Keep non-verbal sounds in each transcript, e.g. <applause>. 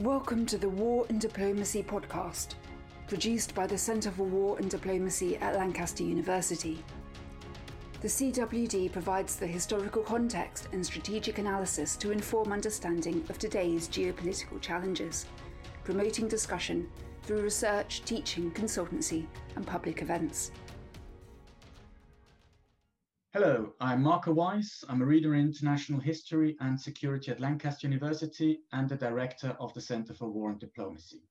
Welcome to the War and Diplomacy podcast, produced by the Centre for War and Diplomacy at Lancaster University. The CWD provides the historical context and strategic analysis to inform understanding of today's geopolitical challenges, promoting discussion through research, teaching, consultancy, and public events. Hello, I'm Marco Wyss. I'm a reader in international history and security at Lancaster University and the director of the Center for War and Diplomacy.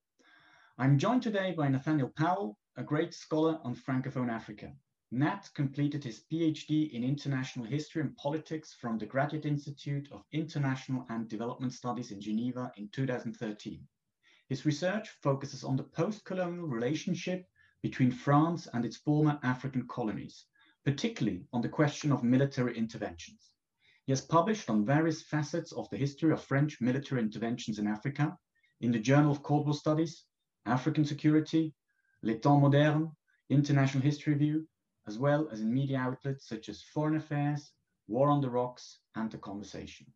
I'm joined today by Nathaniel Powell, a great scholar on Francophone Africa. Nat completed his PhD in international history and politics from the Graduate Institute of International and Development Studies in Geneva in 2013. His research focuses on the post-colonial relationship between France and its former African colonies, particularly on the question of military interventions. He has published on various facets of the history of French military interventions in Africa in the Journal of Cold War Studies, African Security, Les Temps Modernes, International History Review, as well as in media outlets such as Foreign Affairs, War on the Rocks, and The Conversation.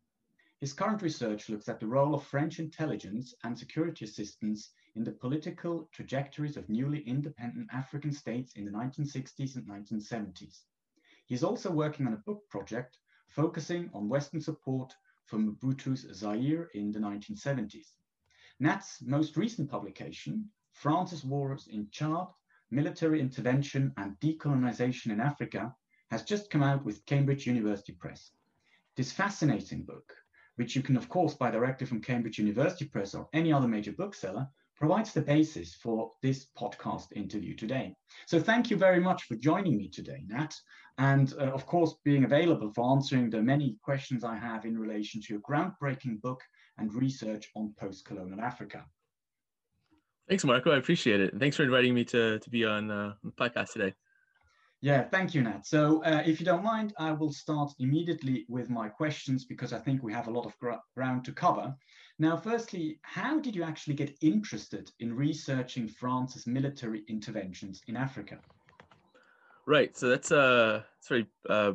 His current research looks at the role of French intelligence and security assistance in the political trajectories of newly independent African states in the 1960s and 1970s. He is also working on a book project focusing on Western support for Mobutu's Zaire in the 1970s. Nat's most recent publication, France's Wars in Chad, Military Intervention and Decolonization in Africa, has just come out with Cambridge University Press. This fascinating book, which you can of course buy directly from Cambridge University Press or any other major bookseller, provides the basis for this podcast interview today. So thank you very much for joining me today, Nat, and uh, of course being available for answering the many questions I have in relation to your groundbreaking book and research on post-colonial Africa. Thanks, Marco. I appreciate it. Thanks for inviting me to, to be on, uh, the podcast today. Yeah, thank you, Nat. So uh, if you don't mind, I will start immediately with my questions because I think we have a lot of gr ground to cover. Now, firstly, how did you actually get interested in researching France's military interventions in Africa? Right. So that's a, very uh,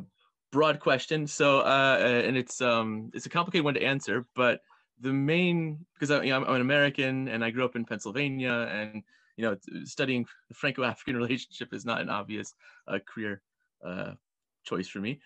broad question. So, uh, and it's um, it's a complicated one to answer, but the main because I, I'm an American and I grew up in Pennsylvania, and you know, studying the Franco-African <laughs> relationship is not an obvious uh, career uh, choice for me.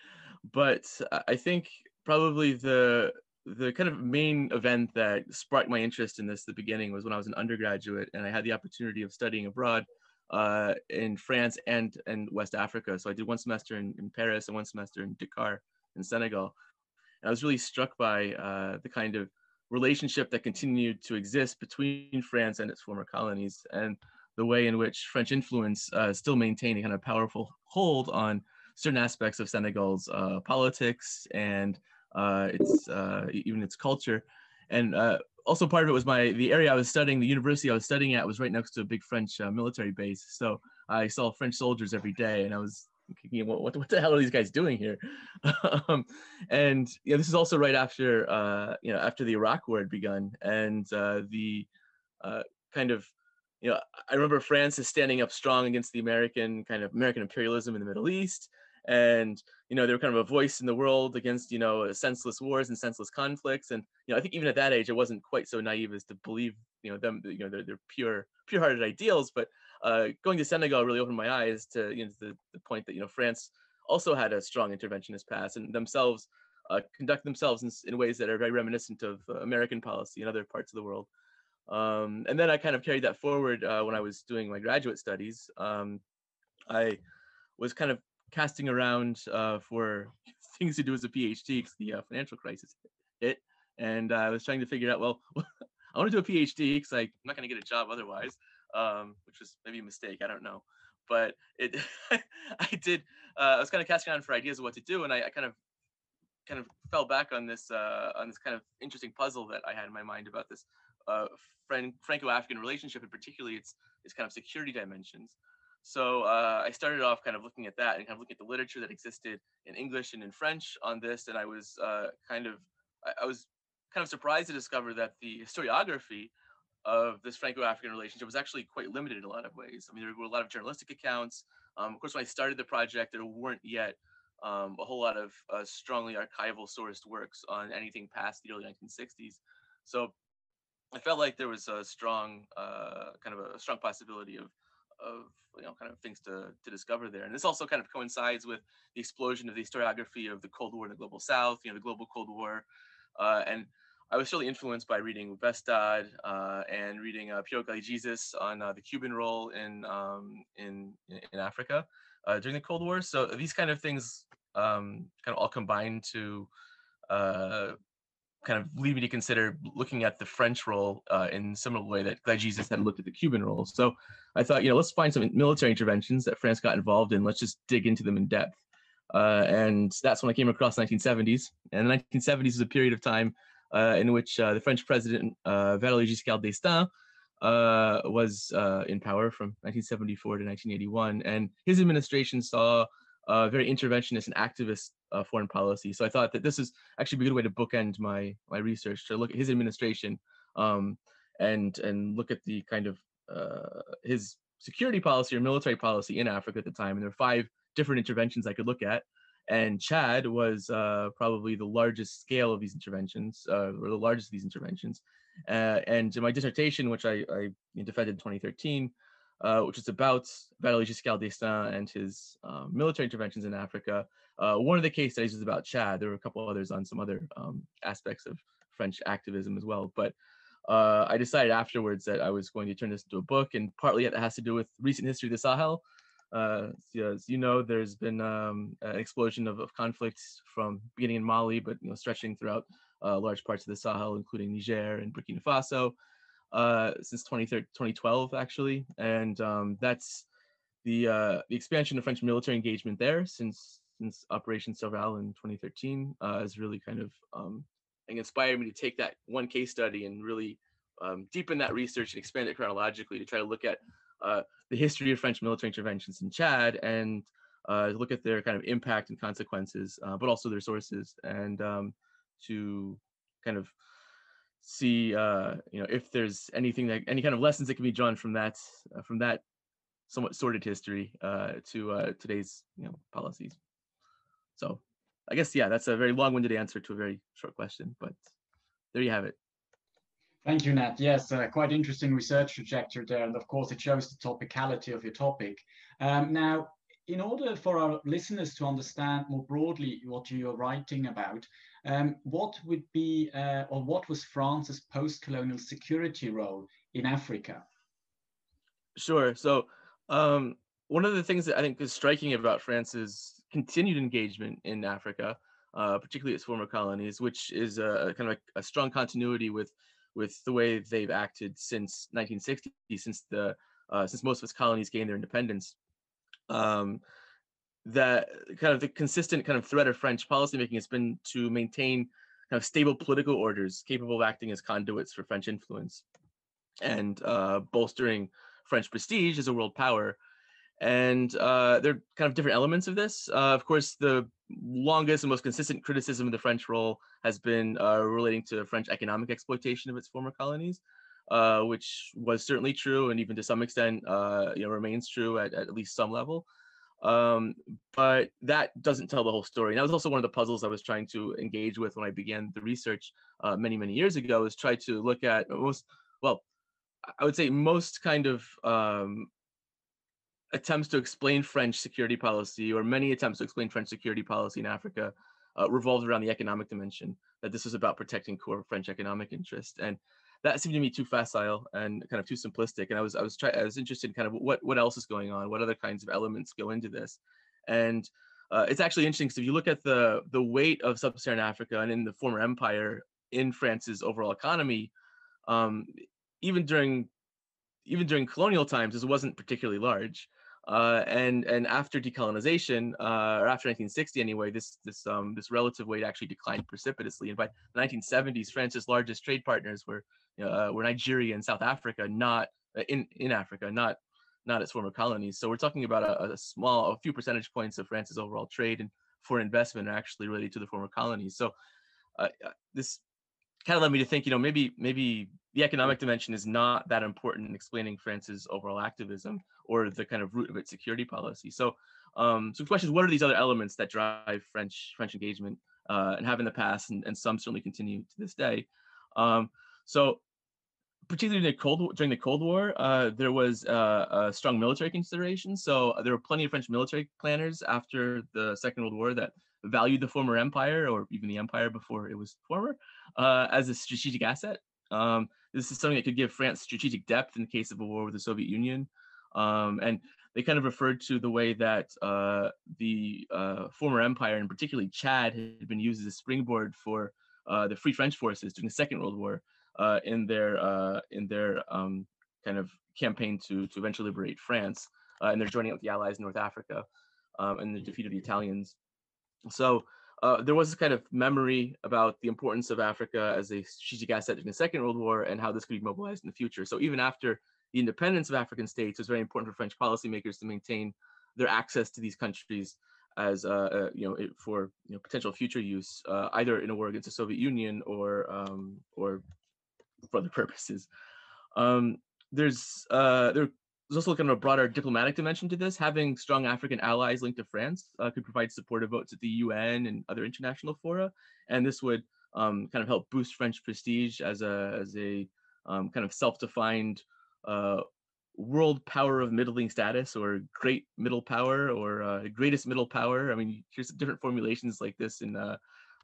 But I think probably the the kind of main event that sparked my interest in this at the beginning was when I was an undergraduate and I had the opportunity of studying abroad uh, in France and and West Africa. So I did one semester in, in Paris and one semester in Dakar in Senegal. And I was really struck by uh, the kind of relationship that continued to exist between France and its former colonies and the way in which French influence uh, still maintained a kind of powerful hold on certain aspects of Senegal's uh, politics and uh, its uh, even its culture, and uh, also part of it was my the area I was studying, the university I was studying at was right next to a big French uh, military base, so I saw French soldiers every day, and I was what, what, the hell are these guys doing here? <laughs> um, and you know, this is also right after uh, you know after the Iraq War had begun, and uh, the uh, kind of you know I remember France is standing up strong against the American kind of American imperialism in the Middle East, and you know they were kind of a voice in the world against you know senseless wars and senseless conflicts. And you know i think even at that age i wasn't quite so naive as to believe you know them you know they're, they're pure pure-hearted ideals. But uh, going to senegal really opened my eyes to you know the, the point that you know france also had a strong interventionist past and themselves uh, conduct themselves in, in, ways that are very reminiscent of uh, american policy in other parts of the world. Um, and then i kind of carried that forward uh, when i was doing my graduate studies. Um, i was kind of casting around uh, for <laughs> things to do as a PhD because the uh, financial crisis hit, and I was trying to figure out, well, <laughs> I want to do a PhD because I'm not going to get a job otherwise, um, which was maybe a mistake. I don't know, but it, <laughs> I did. Uh, I was kind of casting around for ideas of what to do, and I, I kind of, kind of fell back on this uh, on this kind of interesting puzzle that I had in my mind about this uh, Franco-African relationship, and particularly its its kind of security dimensions. So uh, I started off kind of looking at that and kind of looking at the literature that existed in English and in French on this, and I was uh, kind of I, I, was kind of surprised to discover that the historiography of this Franco-African relationship was actually quite limited in a lot of ways. I mean, there were a lot of journalistic accounts. Um, of course, when I started the project, there weren't yet um, a whole lot of uh, strongly archival sourced works on anything past the early 1960s. So I felt like there was a strong uh, kind of a strong possibility of of you know kind of things to to discover there. And this also kind of coincides with the explosion of the historiography of the Cold War in the global South, you know, the global Cold War, uh, and I was certainly influenced by reading Westad uh, and reading uh, Piero Gleijeses on uh, the Cuban role in um, in in Africa uh, during the Cold War. So these kind of things um, kind of all combined to uh, kind of lead me to consider looking at the French role uh, in similar way that Galli-Jesus had looked at the Cuban role. So I thought, you know, let's find some military interventions that France got involved in. Let's just dig into them in depth. Uh, and that's when I came across the 1970s. And the 1970s is a period of time in which uh, the French president uh, Valéry Giscard d'Estaing uh, was uh, in power from 1974 to 1981, and his administration saw a very interventionist and activist uh, foreign policy. So I thought that this is actually a good way to bookend my my research to look at his administration um, and and look at the kind of uh, his security policy or military policy in Africa at the time. And there are five different interventions I could look at. And Chad was uh, probably the largest scale of these interventions, uh, or the largest of these interventions. Uh, and in my dissertation, which I, I defended in 2013, uh, which is about Valéry Giscard d'Estaing and his um, military interventions in Africa. Uh, one of the case studies was about Chad. There were a couple others on some other um, aspects of French activism as well. But uh, I decided afterwards that I was going to turn this into a book, and partly it has to do with recent history of the Sahel. Uh, as you know, there's been um, an explosion of, of conflicts from beginning in Mali, but you know, stretching throughout uh, large parts of the Sahel, including Niger and Burkina Faso, uh, since 2012 actually, and um, that's the uh, the expansion of French military engagement there since since Operation Serval in 2013 uh, has really kind of um, inspired me to take that one case study and really um, deepen that research and expand it chronologically to try to look at uh, the history of French military interventions in Chad and uh, look at their kind of impact and consequences, uh, but also their sources, and um, to kind of see uh, you know if there's anything that any kind of lessons that can be drawn from that uh, from that somewhat sordid history uh, to today's you know policies. So I guess yeah, that's a very long-winded answer to a very short question, but there you have it. Thank you, Nat. Yes, uh, quite interesting research trajectory there. And of course, it shows the topicality of your topic. Um, now, in order for our listeners to understand more broadly what you're writing about, um, what would be, uh, or what was France's post-colonial security role in Africa? Sure. So um, one of the things that I think is striking about France's continued engagement in Africa, uh, particularly its former colonies, which is a kind of a, a strong continuity with with the way they've acted since 1960, since the uh, since most of its colonies gained their independence. Um, that kind of the consistent kind of thread of French policymaking has been to maintain kind of stable political orders capable of acting as conduits for French influence and uh, bolstering French prestige as a world power. And uh, there are kind of different elements of this. Uh, of course, the longest and most consistent criticism of the French role has been uh, relating to French economic exploitation of its former colonies, uh, which was certainly true and even to some extent uh, you know, remains true at, at least some level. Um, but that doesn't tell the whole story. And that was also one of the puzzles I was trying to engage with when I began the research uh, many, many years ago, is try to look at most, well, I would say most kind of um, attempts to explain French security policy, or many attempts to explain French security policy in Africa, uh, revolved around the economic dimension. That this was about protecting core French economic interests, and that seemed to me too facile and kind of too simplistic. And I was I was trying I was interested in kind of what what else is going on, what other kinds of elements go into this, and uh, it's actually interesting because if you look at the the weight of sub-Saharan Africa and in the former empire in France's overall economy, um, even during even during colonial times, this wasn't particularly large. Uh, and and after decolonization, uh, or after 1960 anyway, this this um, this relative weight actually declined precipitously. And by the 1970s, France's largest trade partners were uh, were Nigeria and South Africa, not uh, in in Africa, not not its former colonies. So we're talking about a, a, small, a few percentage points of France's overall trade and foreign investment are actually related to the former colonies. So uh, uh, this kind of led me to think, you know, maybe maybe the economic dimension is not that important in explaining France's overall activism or the kind of root of its security policy. So, um, so the question is, what are these other elements that drive French French engagement uh, and have in the past, and, and some certainly continue to this day? Um, so, particularly during the Cold during the Cold War, uh, there was uh, a strong military consideration. So there were plenty of French military planners after the Second World War that valued the former empire or even the empire before it was former uh, as a strategic asset. Um, this is something that could give France strategic depth in the case of a war with the Soviet Union. Um, and they kind of referred to the way that uh, the uh, former empire, and particularly Chad, had been used as a springboard for uh, the Free French forces during the Second World War uh, in their uh, in their um, kind of campaign to to eventually liberate France, and they're joining up the Allies in North Africa, um, and the defeat of the Italians. So uh, there was this kind of memory about the importance of Africa as a strategic asset in the Second World War and how this could be mobilized in the future. So even after the independence of African states, it was very important for French policymakers to maintain their access to these countries as uh, uh, you know for you know potential future use, uh, either in a war against the Soviet Union or um, or for other <laughs> purposes. Um, there's uh, there there's also kind of a broader diplomatic dimension to this. Having strong African allies linked to France uh, could provide supportive votes at the UN and other international fora, and this would um, kind of help boost French prestige as a as a um, kind of self-defined uh, world power of middling status, or great middle power, or uh, greatest middle power. I mean, here's different formulations like this in uh,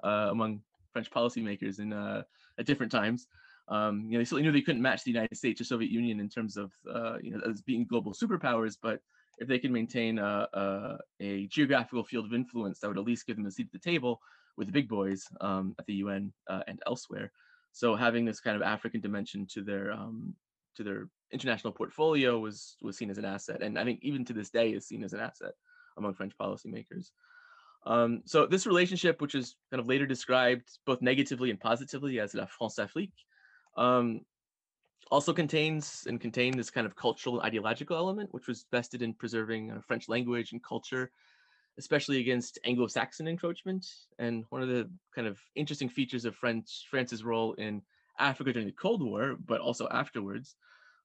uh, among French policymakers in uh, at different times. Um, you know, they certainly knew they couldn't match the United States or Soviet Union in terms of, uh, you know, as being global superpowers, but if they can maintain a, a, a, geographical field of influence, that would at least give them a seat at the table with the big boys um, at the UN uh, and elsewhere. So having this kind of African dimension to their um, to their international portfolio was was seen as an asset, and I think even to this day is seen as an asset among French policymakers. Um, so this relationship, which is kind of later described both negatively and positively as la Françafrique, um, also contains and contained this kind of cultural and ideological element, which was vested in preserving uh, French language and culture, especially against Anglo-Saxon encroachment. And one of the kind of interesting features of French France's role in Africa during the Cold War, but also afterwards,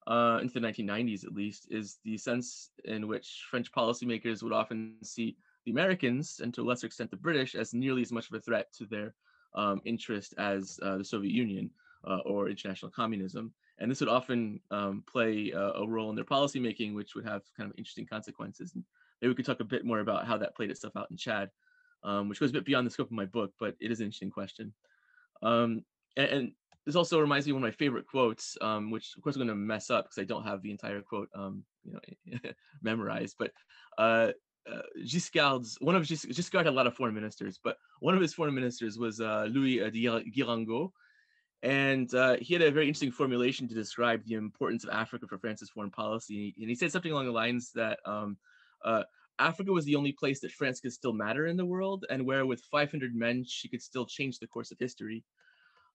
uh, into the 1990s at least, is the sense in which French policymakers would often see the Americans, and to a lesser extent the British, as nearly as much of a threat to their um, interest as uh, the Soviet Union uh, or international communism. And this would often um, play a, a, role in their policymaking, which would have kind of interesting consequences. And maybe we could talk a bit more about how that played itself out in Chad, um, which goes a bit beyond the scope of my book, but it is an interesting question. Um, and, and, this also reminds me of one of my favorite quotes, um, which of course I'm going to mess up because I don't have the entire quote, um, you know, <laughs> memorized. But uh, uh, Giscard's one of Gis- Giscard had a lot of foreign ministers, but one of his foreign ministers was uh, Louis uh, de and uh, he had a very interesting formulation to describe the importance of Africa for France's foreign policy. And he said something along the lines that um, uh, Africa was the only place that France could still matter in the world, and where with 500 men she could still change the course of history.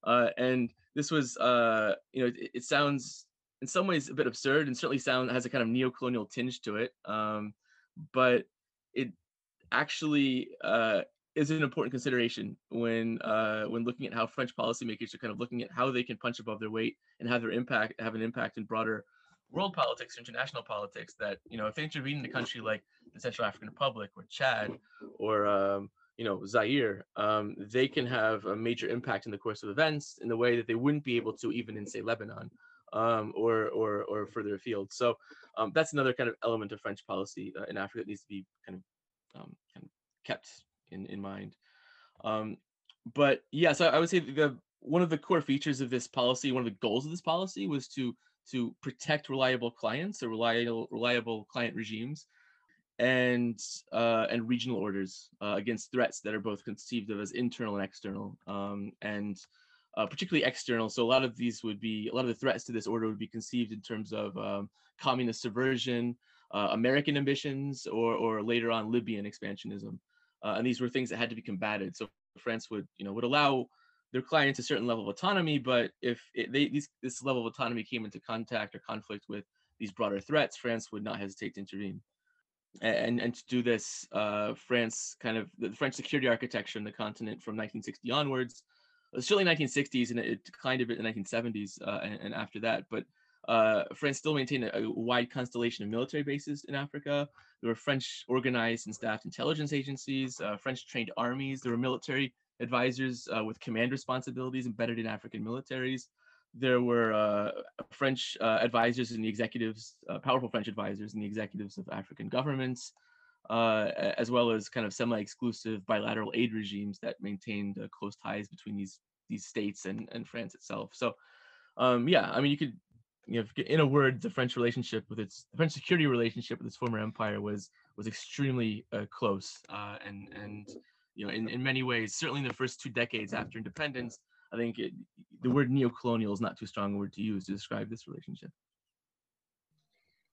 Uh, and this was, uh, you know, it, it, sounds in some ways a bit absurd, and certainly sound has a kind of neo-colonial tinge to it. Um, but it actually uh, is an important consideration when uh, when looking at how French policymakers are kind of looking at how they can punch above their weight and have their impact have an impact in broader world politics, international politics. That you know, if they intervene in a country like the Central African Republic or Chad or um, you know Zaire, um, they can have a major impact in the course of events in the way that they wouldn't be able to even in say Lebanon um, or or or further afield. So um, that's another kind of element of French policy uh, in Africa that needs to be kind of um, kind of kept in in mind. Um, but yeah, so I would say the one of the core features of this policy, one of the goals of this policy, was to to protect reliable clients or reliable reliable client regimes, and uh, and regional orders uh, against threats that are both conceived of as internal and external, um, and uh, particularly external. So a lot of these would be a lot of the threats to this order would be conceived in terms of um, communist subversion, uh, American ambitions, or or later on Libyan expansionism uh, and these were things that had to be combated. So France would, you know, would allow their clients a certain level of autonomy, but if it, they, these, this level of autonomy came into contact or conflict with these broader threats, France would not hesitate to intervene. And, and to do this, uh, France kind of the French security architecture in the continent from 1960 onwards, certainly 1960s, and it declined a bit in the 1970s uh, and, and, after that. But uh, France still maintained a, a, wide constellation of military bases in Africa. There were French organized and staffed intelligence agencies, uh, French trained armies. There were military advisors uh, with command responsibilities embedded in African militaries. there were uh, French uh, advisors and the executives, uh, powerful French advisors and the executives of African governments, as well as kind of semi-exclusive bilateral aid regimes that maintained close ties between these these states and, and France itself. So, um, yeah, I mean, you could, you know, in a word, the French relationship with its French security relationship with its former empire was was extremely uh, close, and and you know, in, in many ways, certainly in the first two decades after independence, I think it, the word neocolonial is not too strong a word to use to describe this relationship.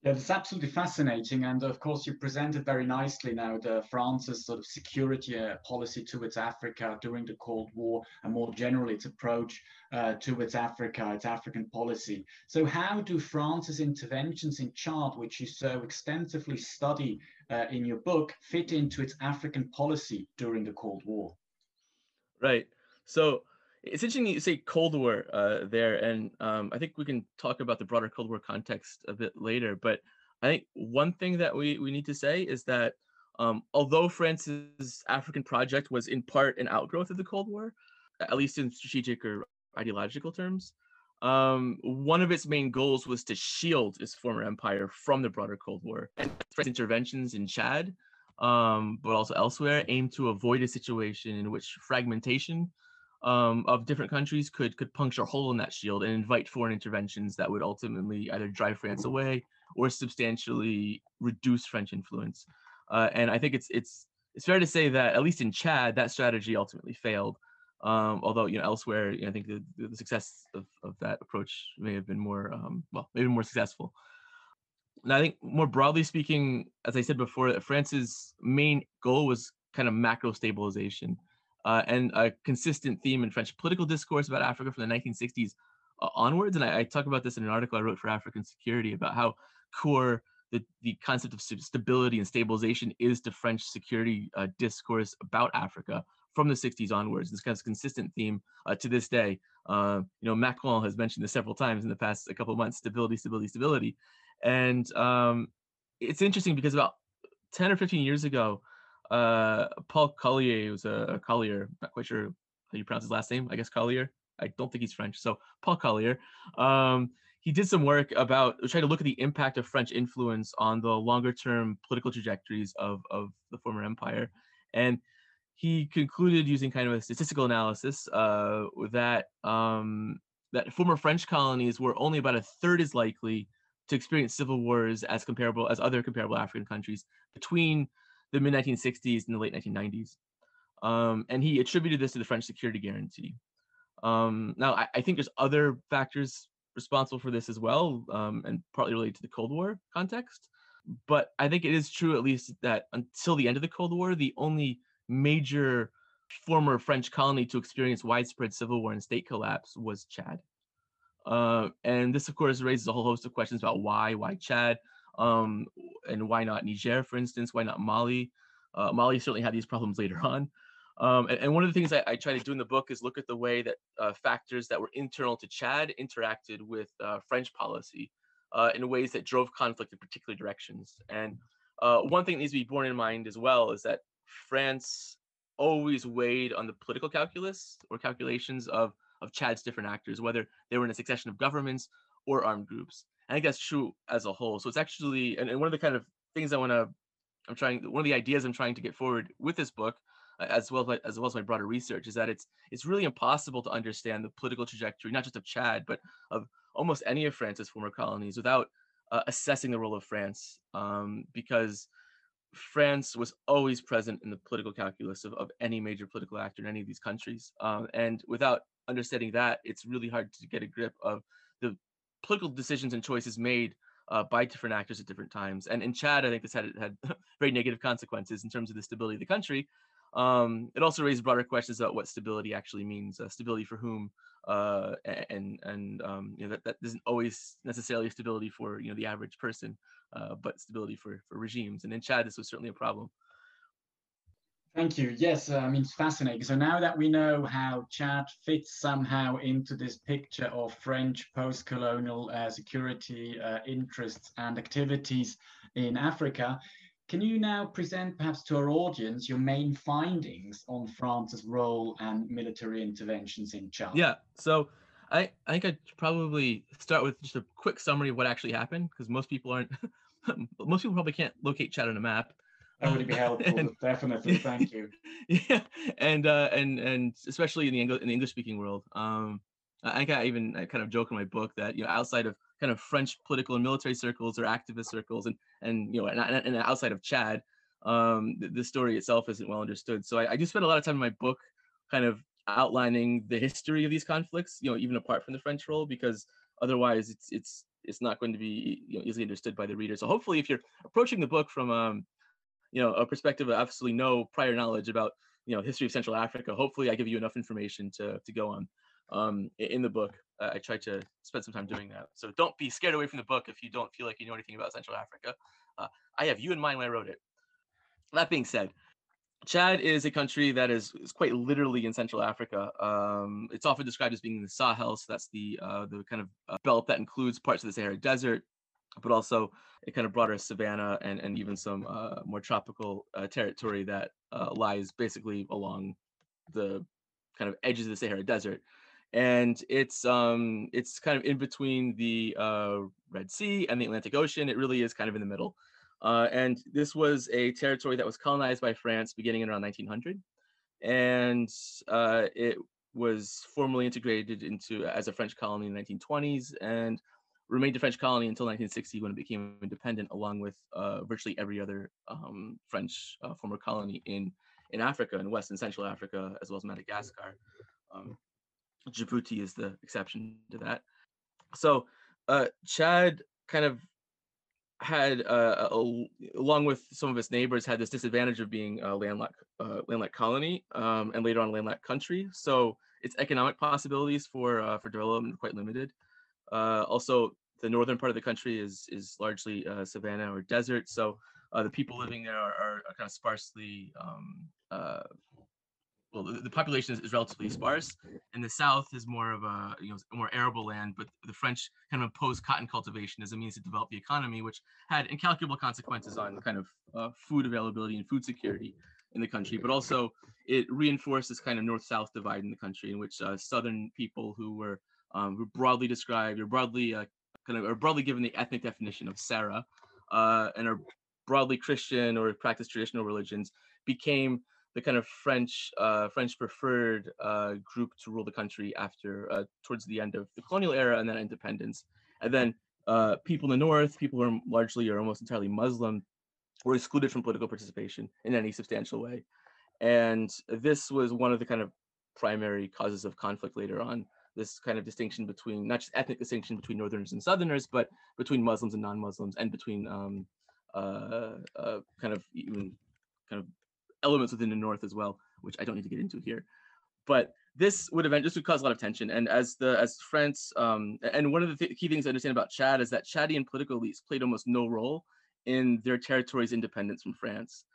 Yeah, it's absolutely fascinating. And of course, you presented very nicely now the France's sort of security uh, policy towards Africa during the Cold War and more generally its approach uh, towards Africa, its African policy. So, how do France's interventions in Chad, which you so extensively study uh, in your book, fit into its African policy during the Cold War? Right. So, it's interesting you say Cold War uh, there, and um, I think we can talk about the broader Cold War context a bit later. But I think one thing that we, we need to say is that um, although France's African project was in part an outgrowth of the Cold War, at least in strategic or ideological terms, um, one of its main goals was to shield its former empire from the broader Cold War. And interventions in Chad, um, but also elsewhere, aimed to avoid a situation in which fragmentation um, of different countries could could puncture a hole in that shield and invite foreign interventions that would ultimately either drive France away or substantially reduce French influence. Uh, and I think it's it's it's fair to say that at least in Chad, that strategy ultimately failed. Um, although you know elsewhere, you know, I think the, the success of, of that approach may have been more um, well, maybe more successful. And I think more broadly speaking, as I said before, France's main goal was kind of macro stabilization uh, and a consistent theme in French political discourse about Africa from the 1960s uh, onwards. And I, I, talk about this in an article I wrote for African Security about how core the, the concept of stability and stabilization is to French security uh, discourse about Africa from the 60s onwards. This kind of consistent theme uh, to this day. Uh, you know, Macron has mentioned this several times in the past a couple of months: stability, stability, stability. And um, it's interesting because about 10 or 15 years ago, uh, Paul Collier was a, Collier, not quite sure how you pronounce his last name. I guess Collier. I don't think he's French. So Paul Collier. Um, he did some work about trying to look at the impact of French influence on the longer term political trajectories of, of the former empire. And he concluded using kind of a statistical analysis uh, that um, that former French colonies were only about a third as likely to experience civil wars as comparable as other comparable African countries between the mid 1960s and the late 1990s. Um, and he attributed this to the French security guarantee. Um, now, I, I, think there's other factors responsible for this as well, um, and partly related to the Cold War context. But I think it is true, at least, that until the end of the Cold War, the only major former French colony to experience widespread civil war and state collapse was Chad. Uh, and this, of course, raises a whole host of questions about why, why Chad, um, and why not Niger, for instance? Why not Mali? Uh, Mali certainly had these problems later <laughs> on. Um, and, and, one of the things I, I, try to do in the book is look at the way that uh, factors that were internal to Chad interacted with uh, French policy uh, in ways that drove conflict in particular directions. And uh, one thing that needs to be borne in mind as well is that France always weighed on the political calculus or calculations of, of Chad's different actors, whether they were in a succession of governments or armed groups. I think that's true as a whole. So it's actually, and, and one of the kind of things I want to, I'm trying, one of the ideas I'm trying to get forward with this book, uh, as well as, as well as my broader research, is that it's it's really impossible to understand the political trajectory, not just of Chad, but of almost any of France's former colonies, without uh, assessing the role of France, um, because France was always present in the political calculus of, of any major political actor in any of these countries, um, and without understanding that, it's really hard to get a grip of political decisions and choices made uh, by different actors at different times. And in Chad, I think this had had <laughs> very negative consequences in terms of the stability of the country. Um, it also raised broader questions about what stability actually means, uh, stability for whom, uh, and and um, you know that, that isn't always necessarily stability for you know the average person, uh, but stability for for regimes. And in Chad, this was certainly a problem. Thank you. Yes, uh, I mean, it's fascinating. So now that we know how Chad fits somehow into this picture of French post-colonial uh, security uh, interests and activities in Africa, can you now present perhaps to our audience your main findings on France's role and military interventions in Chad? Yeah, so I, I think I'd probably start with just a quick summary of what actually happened because most people aren't <laughs> most people probably can't locate Chad on a map. That would be helpful, <laughs> and, definitely. Thank you. <laughs> Yeah, and uh, and and especially in the English in the English speaking world. Um, I I even I kind of joke in my book that you know outside of kind of French political and military circles or activist circles, and and you know and, and outside of Chad, um, the, the, story itself isn't well understood. So I, I do spend a lot of time in my book kind of outlining the history of these conflicts, you know, even apart from the French role, because otherwise it's it's it's not going to be you know, easily understood by the reader. So hopefully, if you're approaching the book from um, you know a perspective of absolutely no prior knowledge about you know history of Central Africa, hopefully I give you enough information to to go on um, in the book. Uh, I try to spend some time doing that. So don't be scared away from the book if you don't feel like you know anything about Central Africa. Uh, I have you in mind when I wrote it. That being said, Chad is a country that is, is quite literally in Central Africa. Um, it's often described as being in the Sahel, so that's the uh, the kind of uh, belt that includes parts of the Sahara Desert, but also a kind of broader savanna and, and even some uh, more tropical uh, territory that uh, lies basically along the kind of edges of the Sahara Desert. And it's um, it's kind of in between the uh, Red Sea and the Atlantic Ocean. It really is kind of in the middle. Uh, and this was a territory that was colonized by France beginning in around 1900. And uh, it was formally integrated into as a French colony in the 1920s and remained a French colony until 1960 when it became independent, along with uh, virtually every other um, French uh, former colony in, in Africa, in West and Central Africa, as well as Madagascar. Um, Djibouti is the exception to that. So uh, Chad kind of had uh, a, along with some of its neighbors had this disadvantage of being a landlocked uh, landlocked colony um, and later on landlocked country so its economic possibilities for uh, for development are quite limited uh, also the northern part of the country is is largely uh, savanna or desert so uh, the people living there are, are, are kind of sparsely um, well, the, the population is, is, relatively sparse, and the south is more of a you know more arable land. But the French kind of imposed cotton cultivation as a means to develop the economy, which had incalculable consequences on kind of uh, food availability and food security in the country. But also, it reinforced this kind of north-south divide in the country, in which uh, southern people who were um, who broadly described or broadly uh, kind of or broadly given the ethnic definition of Sara, uh, and are broadly Christian or practice traditional religions became the kind of French uh, French preferred uh, group to rule the country after uh, towards the end of the colonial era and then independence. And then uh, people in the north, people who are largely or almost entirely Muslim, were excluded from political participation in any substantial way. And this was one of the kind of primary causes of conflict later on. This kind of distinction between not just ethnic distinction between Northerners and Southerners, but between Muslims and non-Muslims, and between um, uh, uh, kind of even kind of elements within the North as well, which I don't need to get into here. But this would event this would cause a lot of tension. And as the as France um, and one of the th- key things to understand about Chad is that Chadian political elites played almost no role in their territory's independence from France.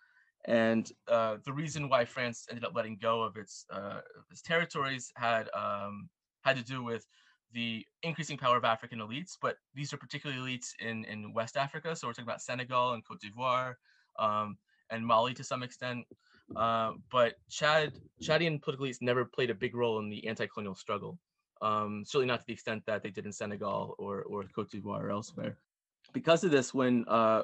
And uh, the reason why France ended up letting go of its uh, its territories had um, had to do with the increasing power of African elites, but these are particularly elites in, in West Africa. So we're talking about Senegal and Cote d'Ivoire, um, and Mali to some extent. Uh, but Chad, Chadian political elites never played a big role in the anti-colonial struggle. Um, certainly not to the extent that they did in Senegal or or Cote d'Ivoire or elsewhere. Because of this, when uh,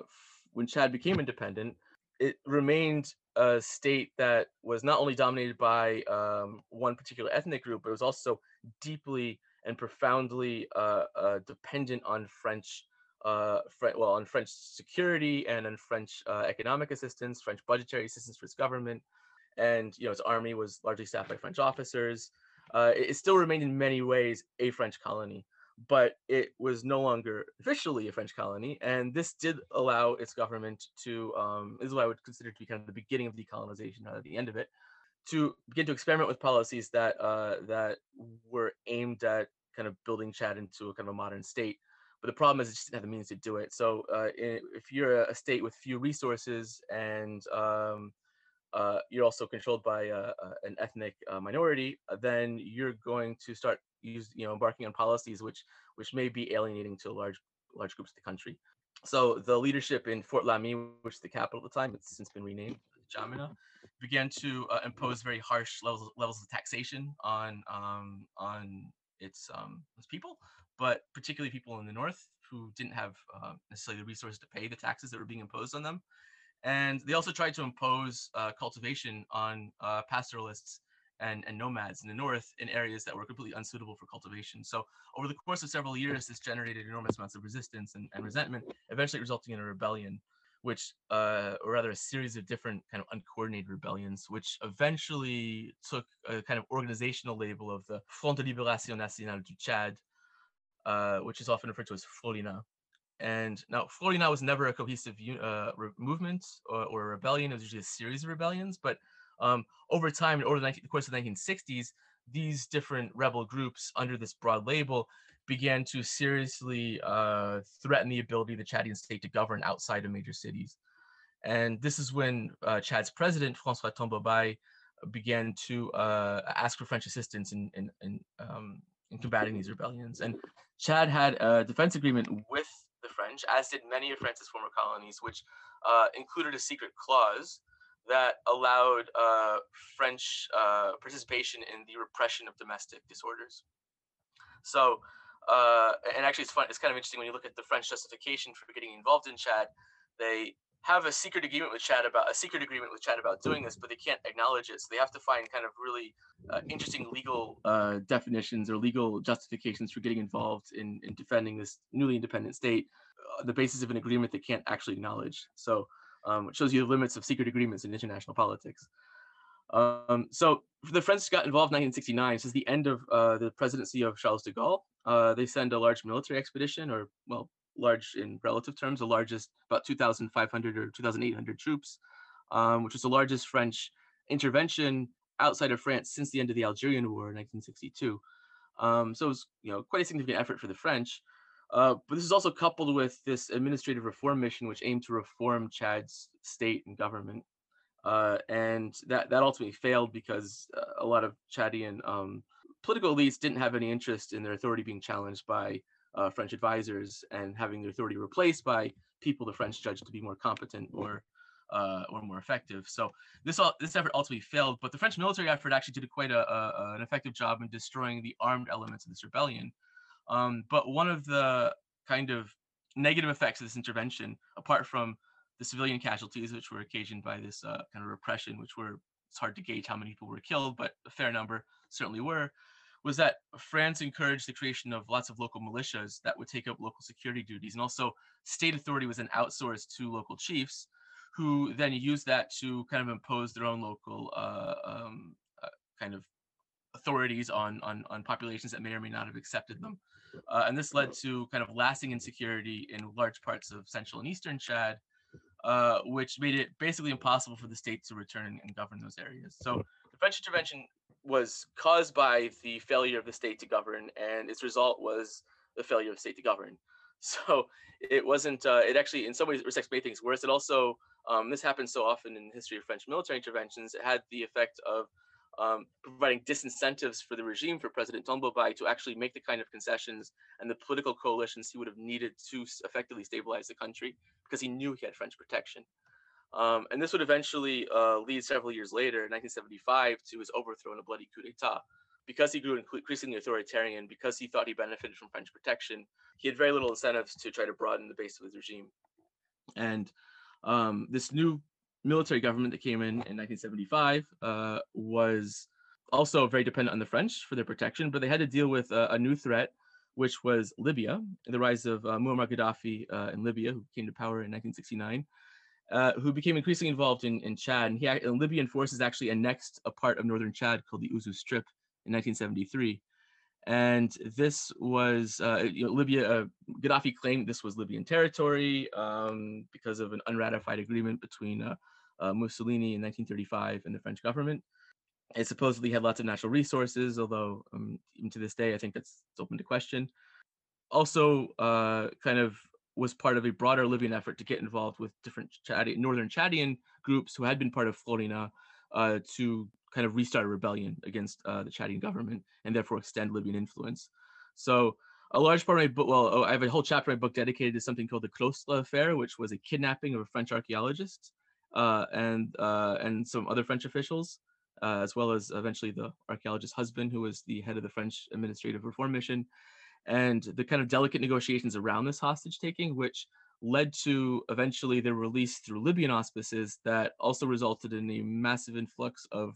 when Chad became independent, it remained a state that was not only dominated by um, one particular ethnic group, but it was also deeply and profoundly uh, uh, dependent on French uh, well, on French security and on French uh, economic assistance, French budgetary assistance for its government, and you know its army was largely staffed by French officers. Uh, it, still remained in many ways a French colony, but it was no longer officially a French colony, and this did allow its government to. Um, this is what I would consider to be kind of the beginning of decolonization, not at the end of it, to begin to experiment with policies that uh, that were aimed at kind of building Chad into a kind of a modern state but the problem is it just didn't have the means to do it. So uh, if you're a state with few resources and um, uh, you're also controlled by uh, uh an ethnic uh, minority, uh, then you're going to start use you know embarking on policies which which may be alienating to large large groups of the country. So the leadership in Fort Lamy, which is the capital at the time, it's since been renamed N'Djamena, began to impose very harsh levels levels of taxation on um, on its um, its people, but particularly people in the north who didn't have uh, necessarily the resources to pay the taxes that were being imposed on them. And they also tried to impose uh, cultivation on uh, pastoralists and, and nomads in the north in areas that were completely unsuitable for cultivation. So over the course of several years, this generated enormous amounts of resistance and, and resentment, eventually resulting in a rebellion, which, uh, or rather a series of different kind of uncoordinated rebellions, which eventually took a kind of organizational label of the Front de Libération Nationale du Tchad, uh, which is often referred to as FROLINAT. And now FROLINAT was never a cohesive uh, movement or, or, a rebellion. It was usually a series of rebellions. But um, over time, over the, 19, the, course of the 1960s, these different rebel groups under this broad label began to seriously uh, threaten the ability of the Chadian state to govern outside of major cities. And this is when uh, Chad's president, Francois Tombalbaye, began to uh, ask for French assistance in, in, in um, in combating these rebellions. And Chad had a defense agreement with As did many of France's former colonies, which uh, included a secret clause that allowed uh, French uh, participation in the repression of domestic disorders. So, uh, and actually, it's fun. It's kind of interesting when you look at the French justification for getting involved in Chad. They have a secret agreement with Chad about a secret agreement with Chad about doing this, but they can't acknowledge it. So they have to find kind of really uh, interesting legal uh, definitions or legal justifications for getting involved in, in defending this newly independent state, the basis of an agreement they can't actually acknowledge. So um, it shows you the limits of secret agreements in international politics. Um, so the French got involved in 1969. This is the end of uh, the presidency of Charles de Gaulle. Uh, they send a large military expedition, or well, large in relative terms, the largest, about 2,500 or 2,800 troops, um, which was the largest French intervention outside of France since the end of the Algerian War in 1962. Um, so it was, you know, quite a significant effort for the French. Uh, but this is also coupled with this administrative reform mission, which aimed to reform Chad's state and government. Uh, and that, that ultimately failed because uh, a lot of Chadian um, political elites didn't have any interest in their authority being challenged by uh, French advisors and having their authority replaced by people the French judged to be more competent or uh, or more effective. So this all, this effort ultimately failed, but the French military effort actually did quite a, a, an effective job in destroying the armed elements of this rebellion. Um, but one of the kind of negative effects of this intervention, apart from the civilian casualties which were occasioned by this uh, kind of repression, which were it's hard to gauge how many people were killed, but a fair number certainly were, was that France encouraged the creation of lots of local militias that would take up local security duties. And also, state authority was then outsourced to local chiefs who then used that to kind of impose their own local uh, um, uh, kind of authorities on, on, on populations that may or may not have accepted them. Uh, and this led to kind of lasting insecurity in large parts of central and eastern Chad, uh, which made it basically impossible for the state to return and govern those areas. So the French intervention was caused by the failure of the state to govern, and its result was the failure of the state to govern. <laughs> So it wasn't. Uh, it actually, in some ways, respects made things worse. It also um, this happens so often in the history of French military interventions. It had the effect of um, providing disincentives for the regime for President Tombalbaye to actually make the kind of concessions and the political coalitions he would have needed to effectively stabilize the country because he knew he had French protection. Um, and this would eventually uh, lead several years later, in 1975, to his overthrow in a bloody coup d'etat. Because he grew increasingly authoritarian, because he thought he benefited from French protection, he had very little incentives to try to broaden the base of his regime. And um, this new military government that came in in 1975 uh, was also very dependent on the French for their protection, but they had to deal with a new threat, which was Libya, the rise of uh, Muammar Gaddafi uh, in Libya, who came to power in 1969 uh, who became increasingly involved in, in Chad. And, he, and Libyan forces actually annexed a part of northern Chad called the Ouzou Strip in 1973. And this was uh, you know, Libya. Uh, Gaddafi claimed this was Libyan territory um, because of an unratified agreement between uh, Mussolini in 1935 and the French government. It supposedly had lots of natural resources, although um, even to this day, I think that's open to question. Also, uh, kind of was part of a broader Libyan effort to get involved with different Chadi- northern Chadian groups who had been part of FROLINAT uh, to kind of restart a rebellion against uh, the Chadian government and therefore extend Libyan influence. So a large part of my book, well, oh, I have a whole chapter in my book dedicated to something called the Claustre affair, which was a kidnapping of a French archaeologist uh, and uh, and some other French officials uh, as well as eventually the archaeologist's husband, who was the head of the French Administrative Reform Mission, and the kind of delicate negotiations around this hostage taking, which led to eventually their release through Libyan auspices that also resulted in a massive influx of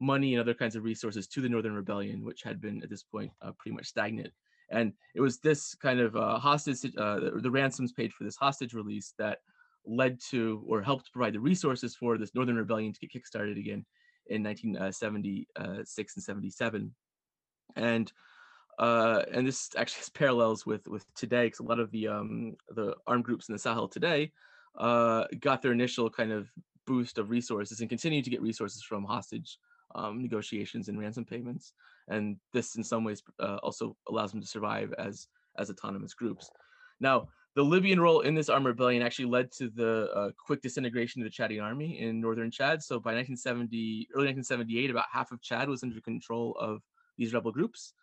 money and other kinds of resources to the Northern Rebellion, which had been at this point uh, pretty much stagnant. And it was this kind of uh, hostage, uh, the, the ransoms paid for this hostage release that led to or helped provide the resources for this Northern Rebellion to get kickstarted again in 1976 and 77. And uh, and this <laughs> actually has parallels with with today because a lot of the um, the armed groups in the Sahel today uh, got their initial kind of boost of resources and continue to get resources from hostage um, negotiations and ransom payments. And this, in some ways, uh, also allows them to survive as as autonomous groups. Now, the Libyan role in this armed rebellion actually led to the uh, quick disintegration of the Chadian army in northern Chad. So by 1970, early 1978, about half of Chad was under control of these rebel groups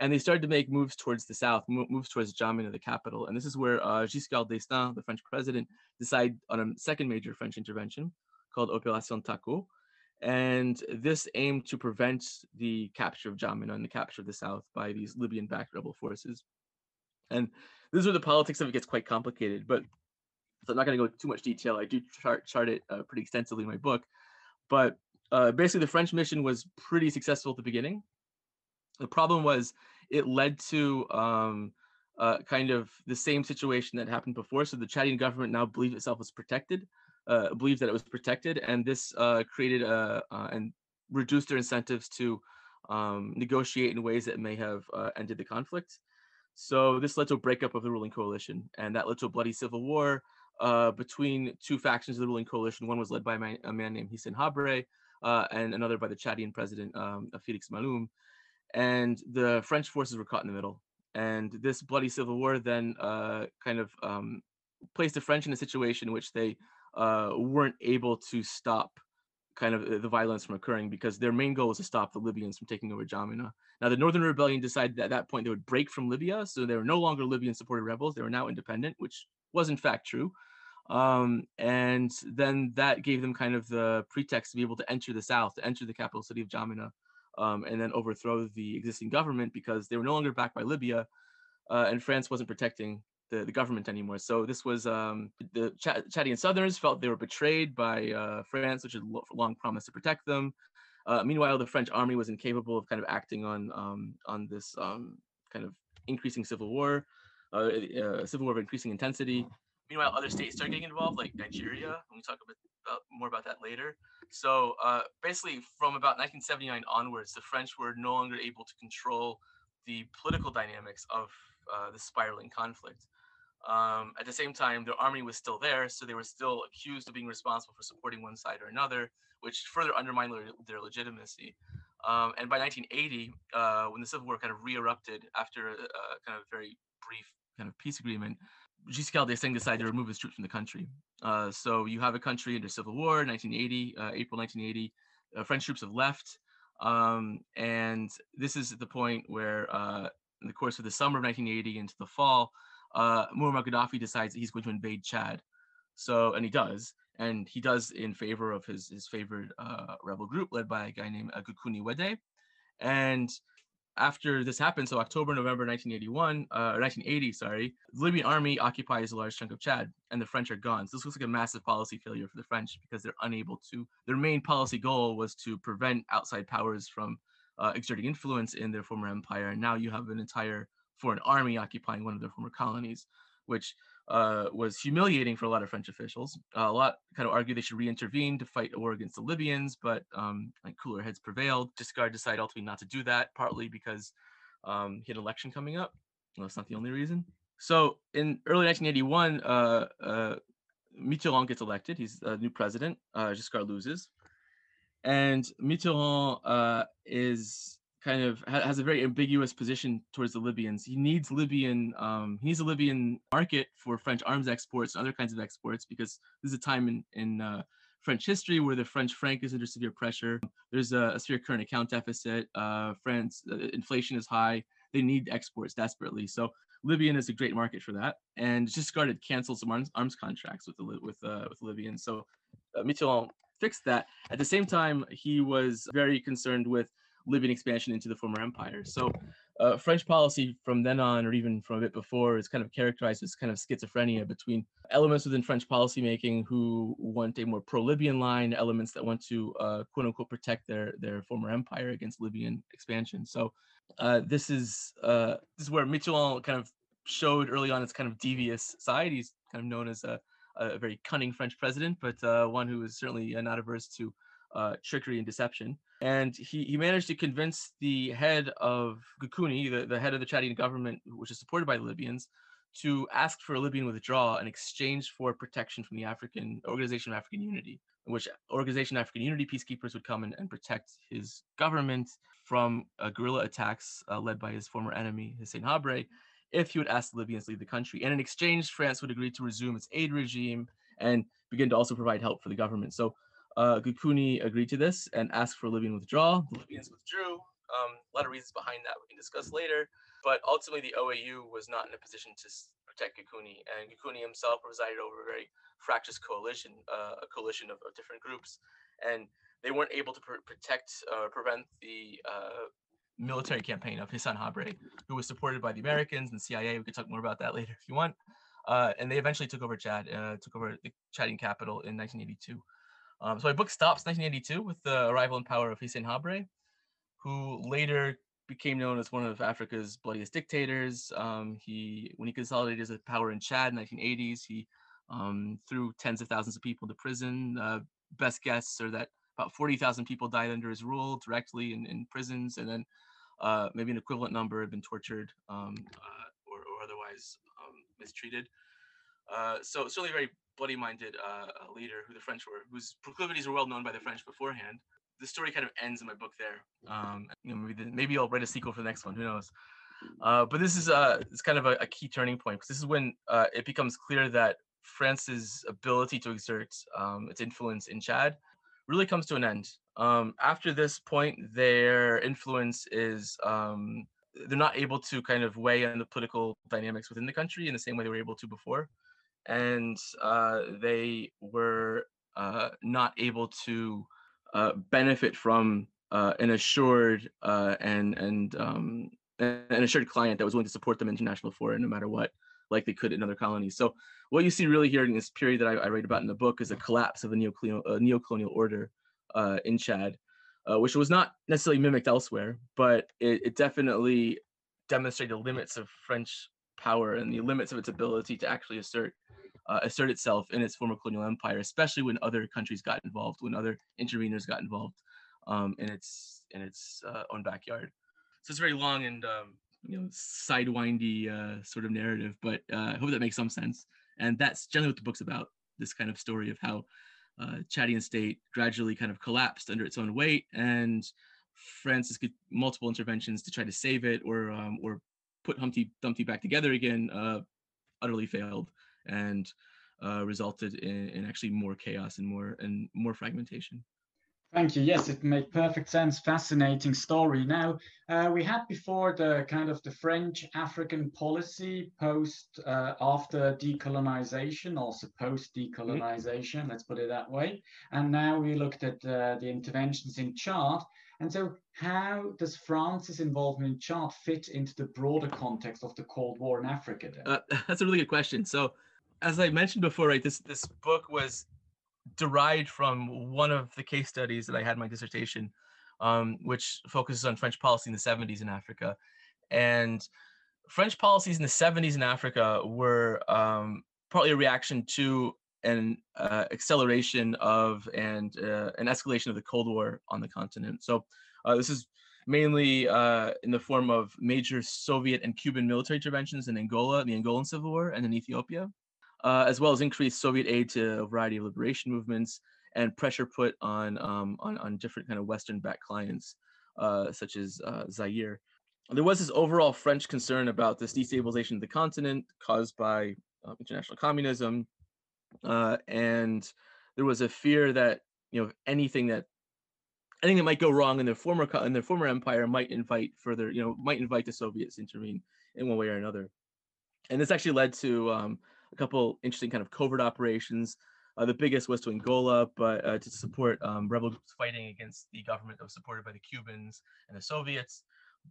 and they started to make moves towards the south, moves towards N'Djamena, the capital. And this is where uh, Giscard d'Estaing, the French president, decided on a second major French intervention called Opération Tacaud. And this aimed to prevent the capture of N'Djamena and the capture of the south by these Libyan-backed rebel forces. And this is where the politics of it gets quite complicated. But so I'm not going to go into too much detail. I do chart, chart it uh, pretty extensively in my book. But uh, basically, the French mission was pretty successful at the beginning. The problem was it led to um, uh, kind of the same situation that happened before. So the Chadian government now believed itself was protected, uh, believed that it was protected, and this uh, created a, uh, and reduced their incentives to um, negotiate in ways that may have uh, ended the conflict. So this led to a breakup of the ruling coalition, and that led to a bloody civil war uh, between two factions of the ruling coalition. One was led by a man, a man named Hissène Habré, and another by the Chadian president um, Félix Malloum and the French forces were caught in the middle. And this bloody civil war then uh, kind of um, placed the French in a situation in which they uh, weren't able to stop kind of uh, the violence from occurring because their main goal was to stop the Libyans from taking over N'Djamena. Now, the Northern Rebellion decided that at that point they would break from Libya, so they were no longer Libyan supported rebels. They were now independent, which was in fact true. Um, and then that gave them kind of the pretext to be able to enter the south, to enter the capital city of N'Djamena, um, and then overthrow the existing government because they were no longer backed by Libya, uh, and France wasn't protecting the, the government anymore. So this was um, the Ch- Chadian Southerners felt they were betrayed by uh, France, which had long promised to protect them. Uh, meanwhile, the French army was incapable of kind of acting on um, on this um, kind of increasing civil war, uh, uh, civil war of increasing intensity. Meanwhile, other states started getting involved, like Nigeria. And we talk about more about that later. So uh, basically, from about 1979 onwards, the French were no longer able to control the political dynamics of uh, the spiraling conflict. Um, at the same time, their army was still there, so they were still accused of being responsible for supporting one side or another, which further undermined their, legitimacy. Um, and by 1980, uh, when the Civil War kind of re-erupted after a, a kind of very brief kind of peace agreement, Giscard d'Estaing decided to remove his troops from the country. Uh, so you have a country under civil war, 1980, uh, April 1980. Uh, French troops have left, um, and this is the point where, uh, in the course of the summer of 1980 into the fall, uh, Muammar Gaddafi decides that he's going to invade Chad. So, and he does, and he does in favor of his his favorite uh, rebel group led by a guy named Goukouni Oueddei, and after this happened, so October, November 1981, uh, 1980, sorry, the Libyan army occupies a large chunk of Chad, and the French are gone. So this looks like a massive policy failure for the French because they're unable to. Their main policy goal was to prevent outside powers from uh, exerting influence in their former empire, and now you have an entire foreign army occupying one of their former colonies, which uh, was humiliating for a lot of French officials. Uh, a lot kind of argued they should re-intervene to fight a war against the Libyans, but um, like cooler heads prevailed. Giscard decided ultimately not to do that, partly because um, he had an election coming up. Well, that's not the only reason. So in early 1981, uh, uh, Mitterrand gets elected. He's a new president. Uh, Giscard loses, and Mitterrand uh, is kind of ha- has a very ambiguous position towards the Libyans. He needs Libyan, um, he needs a Libyan market for French arms exports and other kinds of exports because this is a time in in uh, French history where the French franc is under severe pressure. There's a, a severe current account deficit. Uh, France uh, inflation is high. They need exports desperately. So Libyan is a great market for that. And just started canceled some arms, arms contracts with the with uh, with Libyans. So uh, Mitterrand fixed that. At the same time, he was very concerned with Libyan expansion into the former empire. So uh, French policy from then on, or even from a bit before, is kind of characterized as kind of schizophrenia between elements within French policymaking who want a more pro-Libyan line, elements that want to uh, "quote unquote" protect their their former empire against Libyan expansion. So uh, this is uh, this is where Mitterrand kind of showed early on its kind of devious side. He's kind of known as a, a very cunning French president, but uh, one who is certainly not averse to uh, trickery and deception. And he, he managed to convince the head of Goukouni, the, the head of the Chadian government, which is supported by the Libyans, to ask for a Libyan withdrawal in exchange for protection from the African Organization of African Unity, which Organization of African Unity peacekeepers would come in and protect his government from uh, guerrilla attacks uh, led by his former enemy, Hissène Habré, if he would ask the Libyans to leave the country. And in exchange, France would agree to resume its aid regime and begin to also provide help for the government. So uh, Goukouni agreed to this and asked for Libyan withdrawal. The Libyans withdrew. Um, a lot of reasons behind that we can discuss later. But ultimately, the OAU was not in a position to protect Goukouni, and Goukouni himself presided over a very fractious coalition, uh, a coalition of, of, different groups, and they weren't able to pr- protect or uh, prevent the uh, military campaign of Hissène Habré, who was supported by the Americans and CIA. We could talk more about that later if you want. Uh, and they eventually took over Chad, uh, took over the Chadian capital in 1982. Um, so my book stops 1982 with the arrival in power of Hissène Habré, who later became known as one of Africa's bloodiest dictators. Um, he, when he consolidated his power in Chad in the 1980s, he um, threw tens of thousands of people into prison. Uh, best guess are that about 40,000 people died under his rule directly in, in prisons, and then uh, maybe an equivalent number had been tortured um, uh, or, or, otherwise um, mistreated. Uh, so certainly very bloody-minded uh, leader who the French were, whose proclivities were well known by the French beforehand. The story kind of ends in my book there. Um, you know, maybe, the, maybe I'll write a sequel for the next one. Who knows? Uh, but this is uh, it's kind of a, a key turning point because this is when uh, it becomes clear that France's ability to exert um, its influence in Chad really comes to an end. Um, after this point, their influence is um, they're not able to kind of weigh in the political dynamics within the country in the same way they were able to before and uh, they were uh, not able to uh, benefit from uh, an assured uh, and and um, an assured client that was willing to support them international it no matter what, like they could in other colonies. So what you see really here in this period that I, I write about in the book is a collapse of the neocolonial, uh, neocolonial order in Chad, which was not necessarily mimicked elsewhere, but it, it definitely demonstrated the limits of French power and the limits of its ability to actually assert uh, assert itself in its former colonial empire, especially when other countries got involved, when other interveners got involved um, in its in its uh, own backyard. So it's a very long and um, you know sidewindy uh, sort of narrative, but uh, I hope that makes some sense. And that's generally what the book's about. This kind of story of how uh, Chadian state gradually kind of collapsed under its own weight, and France's did multiple interventions to try to save it or um, or put Humpty Dumpty back together again, uh, utterly failed and uh, resulted in, in actually more chaos and more and more fragmentation. Thank you. Yes, it made perfect sense. Fascinating story. Now, uh, we had before the kind of the French African policy post uh, after decolonization, also post decolonization, mm-hmm. let's put it that way. And now we looked at uh, the interventions in Chad. And so, how does France's involvement in Chad fit into the broader context of the Cold War in Africa? Uh, <laughs> that's a really good question. So, as I mentioned before, right, this this book was derived from one of the case studies that I had in my dissertation, um, which focuses on French policy in the 70s in Africa. And French policies in the 70s in Africa were um, partly a reaction to an uh, acceleration of and uh, an escalation of the Cold War on the continent. So uh, this is mainly uh, in the form of major Soviet and Cuban military interventions in Angola, the Angolan Civil War, and in Ethiopia uh, as well as increased Soviet aid to a variety of liberation movements and pressure put on um, on, on, different kind of Western-backed clients, uh, such as Zaire. There was this overall French concern about this destabilization of the continent caused by uh, international communism, uh, and there was a fear that you know anything that anything that might go wrong in their former in their former empire might invite further you know might invite the Soviets to intervene in one way or another, and this actually led to um, a couple interesting kind of covert operations. Uh, the biggest was to Angola, but uh, to support um, rebel groups fighting against the government that was supported by the Cubans and the Soviets.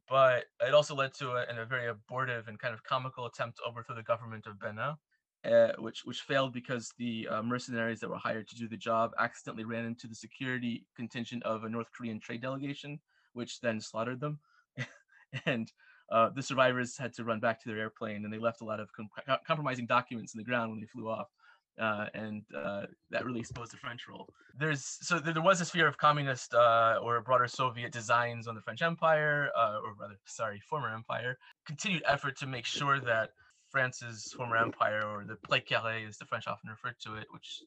But it also led to a, a very abortive and kind of comical attempt to overthrow the government of Benin, uh, which which failed because the uh, mercenaries that were hired to do the job accidentally ran into the security contingent of a North Korean trade delegation, which then slaughtered them. <laughs> and uh, the survivors had to run back to their airplane, and they left a lot of com- compromising documents in the ground when they flew off. Uh, and uh, that really exposed the French role. There's so there was this fear of communist uh, or broader Soviet designs on the French Empire, or rather, sorry, former empire. Continued effort to make sure that France's former empire, or the pré carré, as the French often refer to it, which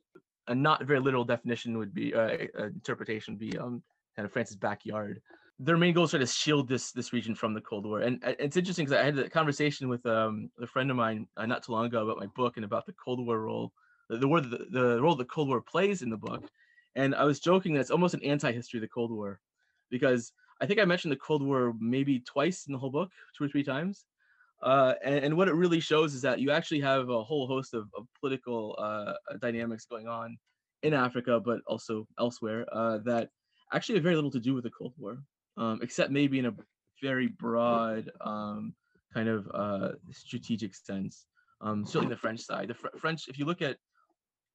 a not very literal definition would be uh, interpretation would be um, kind of France's backyard their main goal is to shield this this region from the Cold War. And it's interesting because I had a conversation with um, a friend of mine uh, not too long ago about my book and about the Cold War role, the, the, the, the role the Cold War plays in the book. And I was joking that it's almost an anti-history of the Cold War, because I think I mentioned the Cold War maybe twice in the whole book, two or three times. Uh, and, and, what it really shows is that you actually have a whole host of, of political uh, dynamics going on in Africa, but also elsewhere uh, that actually have very little to do with the Cold War um, except maybe in a very broad um, kind of uh, strategic sense. Um, certainly the French side. The Fr- French, if you look at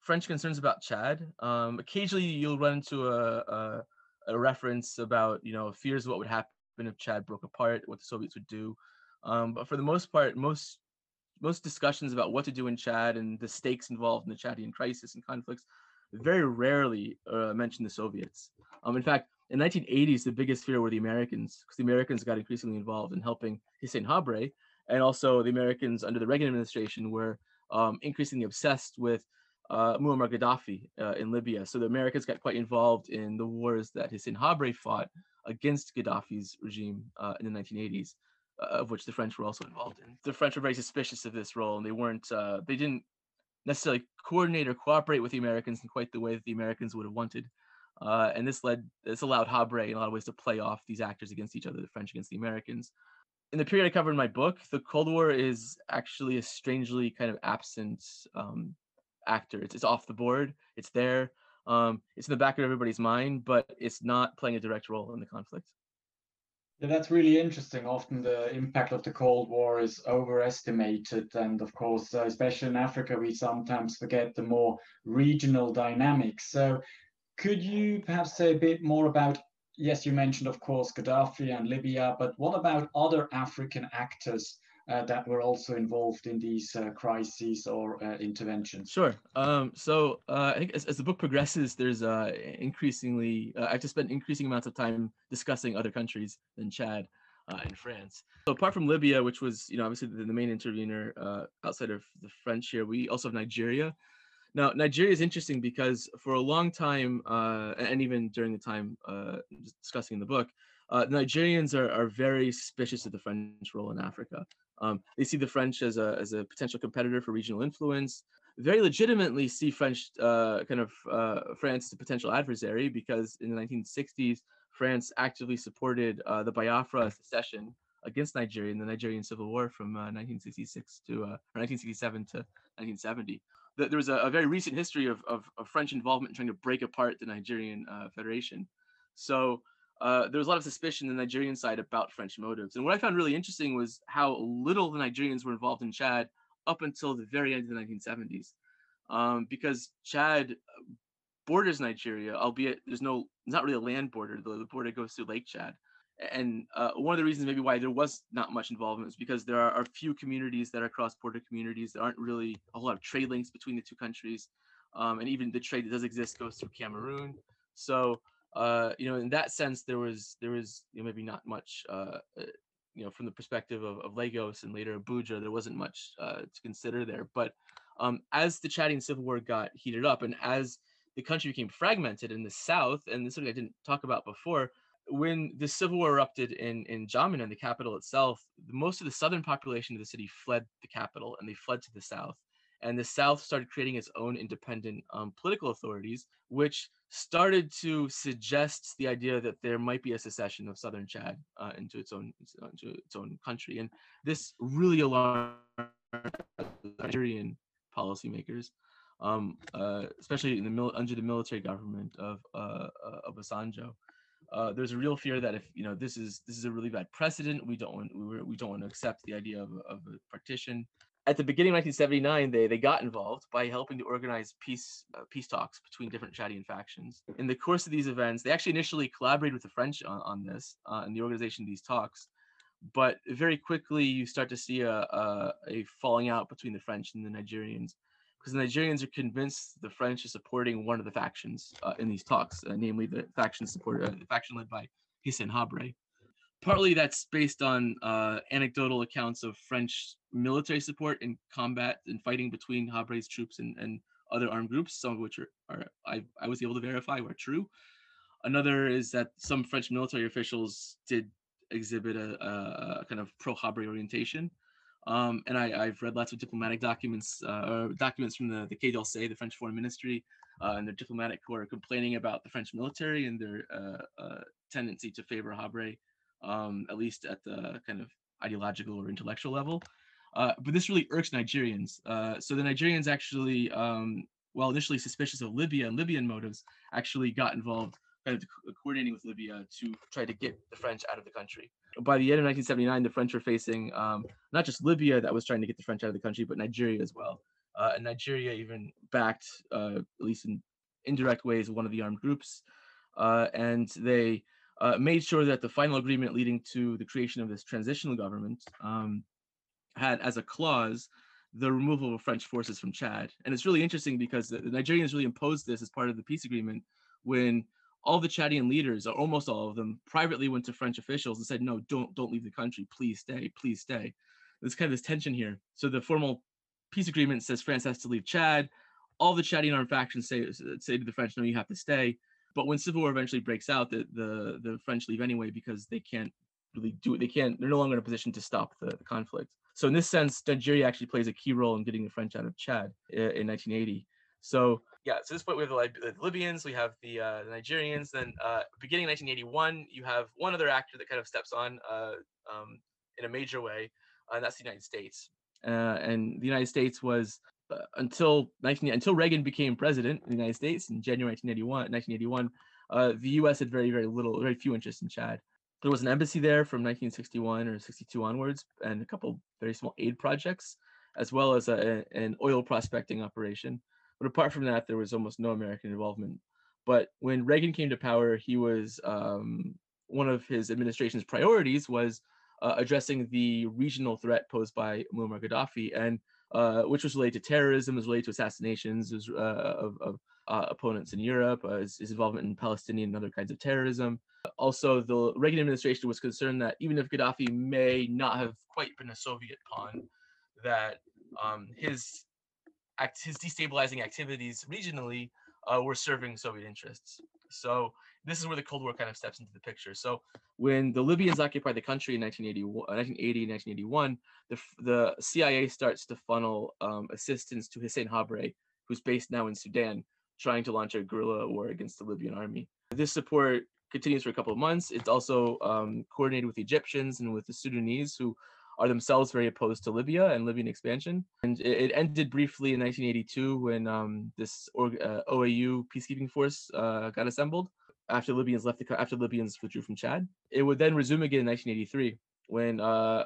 French concerns about Chad, um, occasionally you'll run into a, a, a reference about you know fears of what would happen if Chad broke apart, what the Soviets would do. Um, but for the most part, most most discussions about what to do in Chad and the stakes involved in the Chadian crisis and conflicts very rarely uh, mention the Soviets. Um, in fact, in 1980s, the biggest fear were the Americans, because the Americans got increasingly involved in helping Hissène Habré, and also the Americans under the Reagan administration were um, increasingly obsessed with uh, Muammar Gaddafi uh, in Libya. So the Americans got quite involved in the wars that Hissène Habré fought against Gaddafi's regime uh, in the 1980s, uh, of which the French were also involved in. The French were very suspicious of this role, and they weren't, uh, they didn't necessarily coordinate or cooperate with the Americans in quite the way that the Americans would have wanted. Uh, and this led this allowed Habré in a lot of ways to play off these actors against each other, the French against the Americans. In the period I cover in my book, the Cold War is actually a strangely kind of absent um, actor. It's, it's off the board. It's there. Um, it's in the back of everybody's mind, but it's not playing a direct role in the conflict. Yeah, that's really interesting. Often the impact of the Cold War is overestimated. And of course, uh, especially in Africa, we sometimes forget the more regional dynamics. So could you perhaps say a bit more about, yes, you mentioned, of course, Gaddafi and Libya, but what about other African actors that were also involved in these uh, crises or uh, interventions? Sure. Um, so uh, I think as, as, the book progresses, there's uh, increasingly, uh, I have to spend increasing amounts of time discussing other countries than Chad and France. So apart from Libya, which was, you know, obviously the, the main intervener outside of the French here, we also have Nigeria. Now, Nigeria is interesting because for a long time, uh, and even during the time uh, discussing in the book, uh, Nigerians are, are very suspicious of the French role in Africa. Um, they see the French as a, as a potential competitor for regional influence. Very legitimately see French uh, kind of uh, France as a potential adversary because in the 1960s, France actively supported uh, the Biafra secession against Nigeria in the Nigerian Civil War from 1966 to 1967 to 1970 there was a, a, very recent history of, of, of, French involvement in trying to break apart the Nigerian uh, Federation. So uh, there was a lot of suspicion in the Nigerian side about French motives. And what I found really interesting was how little the Nigerians were involved in Chad up until the very end of the 1970s. Um, because Chad borders Nigeria, albeit there's no, not really a land border, the, the border goes through Lake Chad and uh, one of the reasons maybe why there was not much involvement is because there are, a few communities that are cross-border communities there aren't really a whole lot of trade links between the two countries um, and even the trade that does exist goes through cameroon so uh, you know in that sense there was there was you know, maybe not much uh, uh, you know from the perspective of, of lagos and later abuja there wasn't much uh, to consider there but um, as the Chadian civil war got heated up and as the country became fragmented in the south and this is something i didn't talk about before when the civil war erupted in in N'Djamena, the capital itself, most of the southern population of the city fled the capital and they fled to the south. And the South started creating its own independent um, political authorities, which started to suggest the idea that there might be a secession of southern Chad uh, into its own into its own country. And this really alarmed Nigerian policymakers. um, uh, especially the mil- under the military government of uh, uh, of Obasanjo. Uh, there's a real fear that if you know this is this is a really bad precedent, we don't want we, we don't want to accept the idea of, of a partition. At the beginning of 1979, they they got involved by helping to organize peace uh, peace talks between different Chadian factions. In the course of these events, they actually initially collaborated with the French on, on this uh, in the organization of these talks, but very quickly you start to see a, a, a falling out between the French and the Nigerians because the Nigerians are convinced the French are supporting one of the factions uh, in these talks, uh, namely the faction support, uh, the faction led by Hissène Habré. Partly that's based on uh, anecdotal accounts of French military support in combat and fighting between Habré's troops and, and other armed groups, some of which are, are I, I was able to verify were true. Another is that some French military officials did exhibit a, a, kind of pro-Habré orientation. Um, and I, have read lots of diplomatic documents, uh, documents from the, the Quai d'Orsay, the French Foreign Ministry, uh, and their diplomatic corps complaining about the French military and their uh, uh tendency to favor Habré, um, at least at the kind of ideological or intellectual level. Uh, but this really irks Nigerians. Uh, so the Nigerians actually, um, while initially suspicious of Libya and Libyan motives, actually got involved kind of coordinating with Libya to try to get the French out of the country. By the end of 1979, the French were facing um, not just Libya that was trying to get the French out of the country, but Nigeria as well. Uh, and Nigeria even backed, uh, at least in indirect ways, one of the armed groups. Uh, and they uh, made sure that the final agreement leading to the creation of this transitional government um, had as a clause the removal of French forces from Chad. And it's really interesting because the, the Nigerians really imposed this as part of the peace agreement when all the Chadian leaders, or almost all of them, privately went to French officials and said, "No, don't don't leave the country. Please stay. Please stay." There's kind of this tension here. So the formal peace agreement says France has to leave Chad. All the Chadian armed factions say say to the French, "No, you have to stay." But when civil war eventually breaks out, the the, the French leave anyway because they can't really do it. They can't. They're no longer in a position to stop the, the conflict. So in this sense, Nigeria actually plays a key role in getting the French out of Chad in, in 1980. So yeah, so this point we have the, the Libyans, we have the, uh, the Nigerians. Then uh, beginning 1981, you have one other actor that kind of steps on uh, um, in a major way, and that's the United States. Uh, and the United States was uh, until 19 until Reagan became president in the United States in January 1981. 1981, the U.S. had very very little, very few interests in Chad. There was an embassy there from 1961 or 62 onwards, and a couple very small aid projects, as well as a, an oil prospecting operation. But apart from that, there was almost no American involvement. But when Reagan came to power, he was um, one of his administration's priorities was uh, addressing the regional threat posed by Muammar Gaddafi, and uh, which was related to terrorism, was related to assassinations was, uh, of, of uh, opponents in Europe, uh, his, his, involvement in Palestinian and other kinds of terrorism. Also, the Reagan administration was concerned that even if Gaddafi may not have quite been a Soviet pawn, that um, his act, his destabilizing activities regionally were serving Soviet interests. So this is where the Cold War kind of steps into the picture. So when the Libyans occupied the country in 1980, 1981, the, the CIA starts to funnel um, assistance to Hissène Habré, who's based now in Sudan, trying to launch a guerrilla war against the Libyan army. This support continues for a couple of months. It's also um, coordinated with Egyptians and with the Sudanese, who are themselves very opposed to Libya and Libyan expansion. And it, it ended briefly in 1982 when um, this uh, OAU peacekeeping force uh, got assembled after Libyans left the after Libyans withdrew from Chad. It would then resume again in 1983 when uh,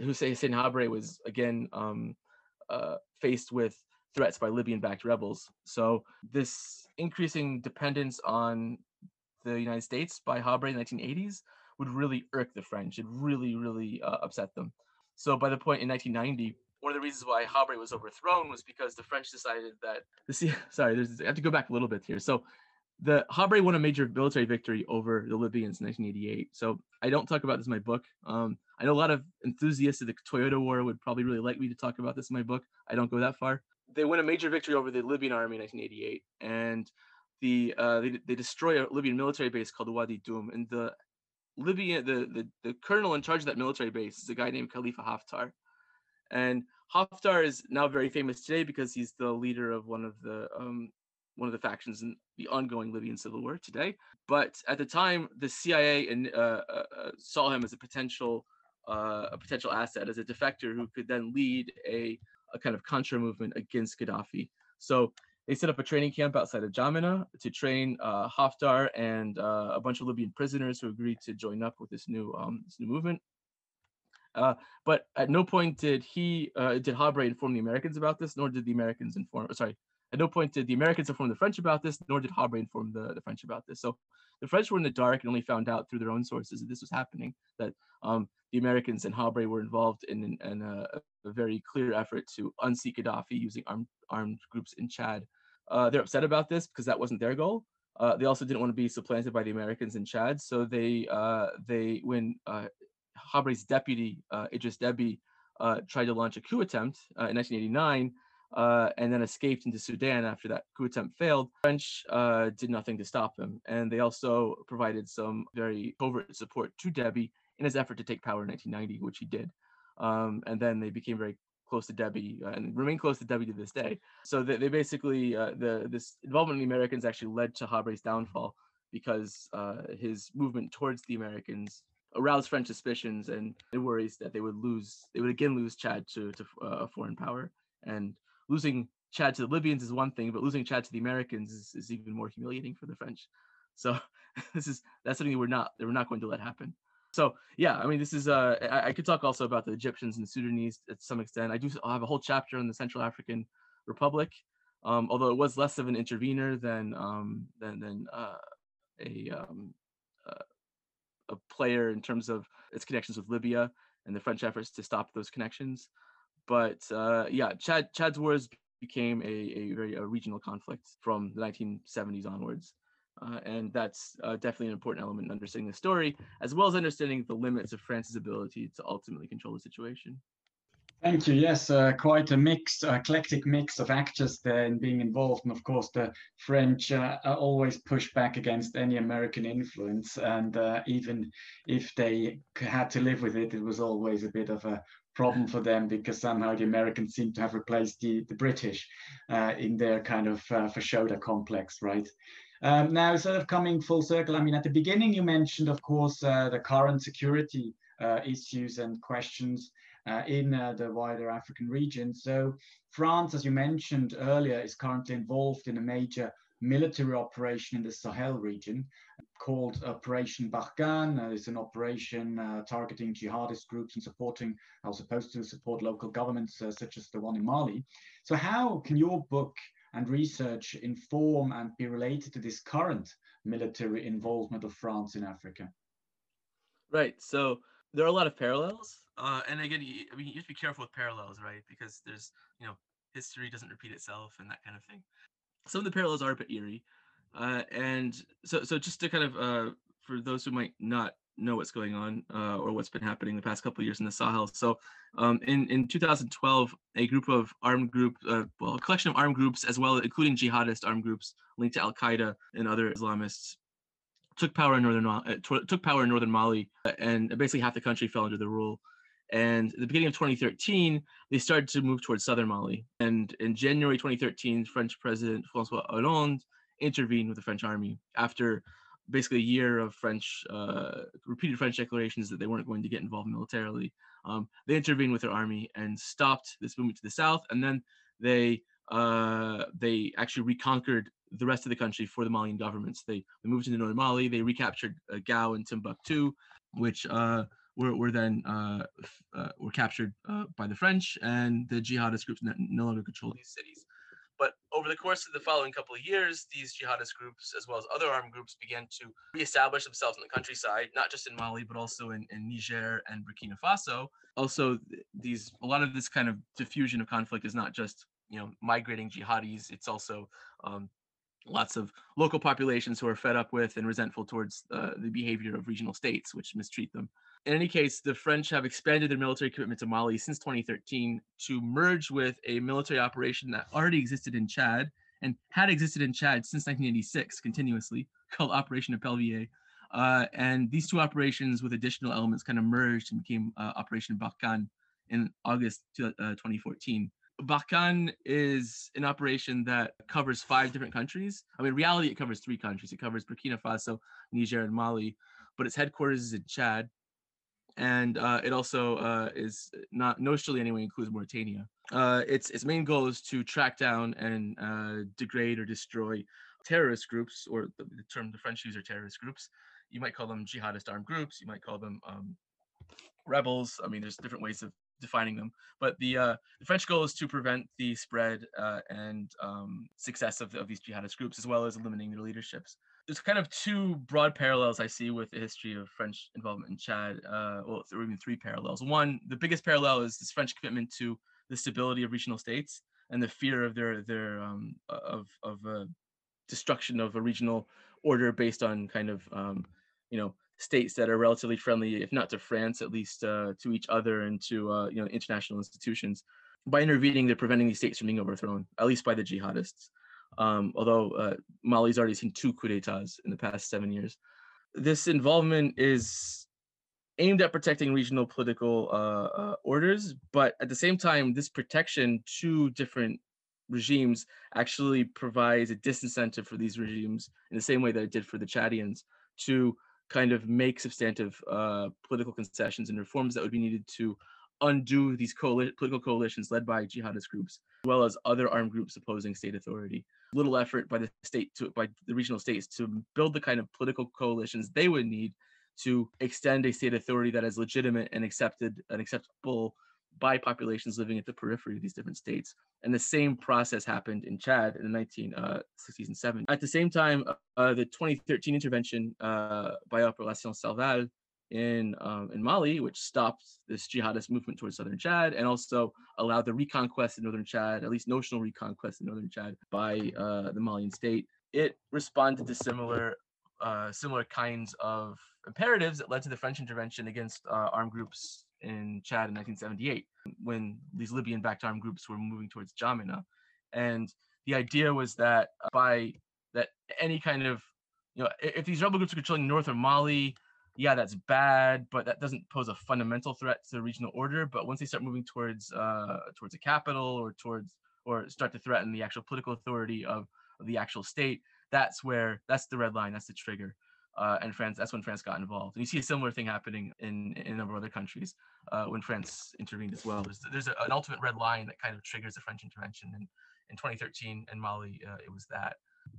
Hissène Habré was again um, uh, faced with threats by Libyan-backed rebels. So this increasing dependence on the United States by Habré in the 1980s would really irk the French. It really, really uh, upset them. So by the point in 1990, one of the reasons why Habré was overthrown was because the French decided that the <laughs> sorry, I have to go back a little bit here. So the Habré won a major military victory over the Libyans in 1988. So I don't talk about this in my book. Um, I know a lot of enthusiasts of the Toyota War would probably really like me to talk about this in my book. I don't go that far. They win a major victory over the Libyan army in 1988, and the uh, they, they destroy a Libyan military base called Wadi Dum, and the Libyan the, the, the colonel in charge of that military base is a guy named Khalifa Haftar. And Haftar is now very famous today because he's the leader of one of the um, one of the factions in the ongoing Libyan civil war today. But at the time, the CIA and, uh, uh, uh, saw him as a potential uh, a potential asset, as a defector who could then lead a, a kind of contra movement against Gaddafi. So they set up a training camp outside of N'Djamena to train uh, Haftar and uh, a bunch of Libyan prisoners who agreed to join up with this new um, this new movement. Uh, but at no point did he uh, did Habré inform the Americans about this, nor did the Americans inform. Sorry, at no point did the Americans inform the French about this, nor did Habré inform the, the French about this. So the French were in the dark and only found out through their own sources that this was happening. That um, the Americans and Habré were involved in, in, in a, a, very clear effort to unseat Gaddafi using armed armed groups in Chad. Uh, they're upset about this because that wasn't their goal. Uh, they also didn't want to be supplanted by the Americans in Chad, so they uh, they when uh, Habré's deputy, uh, Idris Deby, uh, tried to launch a coup attempt uh, in 1989 uh, and then escaped into Sudan after that coup attempt failed. French uh, did nothing to stop him. And they also provided some very covert support to Deby in his effort to take power in 1990, which he did. Um, and then they became very close to Deby uh, and remain close to Deby to this day. So they, they basically, the this involvement in the Americans actually led to Habré's downfall because his movement towards the Americans aroused French suspicions and worries that they would lose, they would again lose Chad to, to uh, a foreign power. And losing Chad to the Libyans is one thing, but losing Chad to the Americans is, is even more humiliating for the French. So <laughs> this is that's something we're not we're not going to let happen. So yeah, I mean, this is uh, I, I, could talk also about the Egyptians and the Sudanese to some extent. I do I have a whole chapter on the Central African Republic, um, although it was less of an intervener than um, than than uh, a um, a player in terms of its connections with Libya and the French efforts to stop those connections. But uh, yeah, Chad Chad's wars became a, a very a regional conflict from the 1970s onwards. Uh, and that's uh, definitely an important element in understanding the story, as well as understanding the limits of France's ability to ultimately control the situation. Thank you. Yes, uh, quite a mix, eclectic mix of actors there in being involved. And of course, the French uh, always push back against any American influence. And uh, even if they had to live with it, it was always a bit of a problem for them because somehow the Americans seem to have replaced the, the British uh, in their kind of uh, Fashoda complex, right? Um, now, sort of coming full circle, I mean, at the beginning, you mentioned, of course, uh, the current security issues and questions uh, in uh, the wider African region. So France, as you mentioned earlier, is currently involved in a major military operation in the Sahel region called Operation Barkhane. It's an operation uh, targeting jihadist groups and supporting, are supposed to support local governments uh, such as the one in Mali. So how can your book and research inform and be related to this current military involvement of France in Africa? Right. So there are a lot of parallels. Uh, and again, you, I mean, you have to be careful with parallels, right? Because there's, you know, history doesn't repeat itself and that kind of thing. Some of the parallels are a bit eerie. Uh, and so, so just to kind of, uh, for those who might not know what's going on uh, or what's been happening the past couple of years in the Sahel. So, um, in in 2012, a group of armed group, uh, well, a collection of armed groups, as well including jihadist armed groups linked to Al Qaeda and other Islamists, took power in northern uh, took power in northern Mali, uh, and basically half the country fell under the rule. And at the beginning of 2013, they started to move towards southern Mali. And in January 2013, French President Francois Hollande intervened with the French army after basically a year of French uh, repeated French declarations that they weren't going to get involved militarily. Um, they intervened with their army and stopped this movement to the south, and then they uh, they actually reconquered the rest of the country for the Malian governments. They, they moved into northern Mali. They recaptured uh, Gao and Timbuktu, which uh, were, were then uh, uh were captured uh, by the French, and the jihadist groups no longer control these cities. But over the course of the following couple of years, these jihadist groups, as well as other armed groups, began to reestablish themselves in the countryside, not just in Mali, but also in, in Niger and Burkina Faso. Also, these a lot of this kind of diffusion of conflict is not just you know migrating jihadis; it's also um, lots of local populations who are fed up with and resentful towards uh, the behavior of regional states, which mistreat them. In any case, the French have expanded their military commitment to Mali since 2013 to merge with a military operation that already existed in Chad and had existed in Chad since 1986 continuously, <laughs> called Operation Epervier. Uh, and these two operations with additional elements kind of merged and became uh, Operation Barkhane in August to, uh, 2014. Barkhane is an operation that covers five different countries. I mean, reality, it covers three countries. It covers Burkina Faso, Niger, and Mali, but its headquarters is in Chad. And uh, it also uh, is not notionally anyway includes Mauritania. Uh, its its main goal is to track down and uh, degrade or destroy terrorist groups, or the, the, term the French use are terrorist groups. You might call them jihadist armed groups. You might call them um, rebels. I mean, there's different ways of defining them. But the uh, the French goal is to prevent the spread uh, and um, success of, of these jihadist groups, as well as eliminating their leaderships there's kind of two broad parallels I see with the history of French involvement in Chad, uh, well, or even three parallels. One, the biggest parallel is this French commitment to the stability of regional states and the fear of their their um, of of uh, destruction of a regional order based on kind of um, you know states that are relatively friendly, if not to France, at least uh, to each other and to uh, you know international institutions. By intervening, they're preventing these states from being overthrown, at least by the jihadists um, although uh, Mali's already seen two coups d'etats in the past seven years. This involvement is aimed at protecting regional political uh, uh, orders, but at the same time, this protection to different regimes actually provides a disincentive for these regimes in the same way that it did for the Chadians to kind of make substantive uh, political concessions and reforms that would be needed to undo these coali- political coalitions led by jihadist groups, as well as other armed groups opposing state authority little effort by the state to by the regional states to build the kind of political coalitions they would need to extend a state authority that is legitimate and accepted and acceptable by populations living at the periphery of these different states. And the same process happened in Chad in the 1960s uh, and 70s. At the same time, uh, the 2013 intervention uh, by Operation Serval in um, in Mali, which stopped this jihadist movement towards southern Chad and also allowed the reconquest in northern Chad, at least notional reconquest in northern Chad by uh, the Malian state. It responded to similar uh, similar kinds of imperatives that led to the French intervention against uh, armed groups in Chad in 1978 when these Libyan-backed armed groups were moving towards N'Djamena, and the idea was that by that any kind of you know if these rebel groups are controlling north of Mali yeah, that's bad, but that doesn't pose a fundamental threat to the regional order. But once they start moving towards uh, towards a capital or towards or start to threaten the actual political authority of, of the actual state, that's where that's the red line, that's the trigger. Uh, and France, that's when France got involved. And you see a similar thing happening in, in a number of other countries uh, when France intervened as well. There's, there's a, an ultimate red line that kind of triggers the French intervention. And in 2013 in Mali, uh, it was that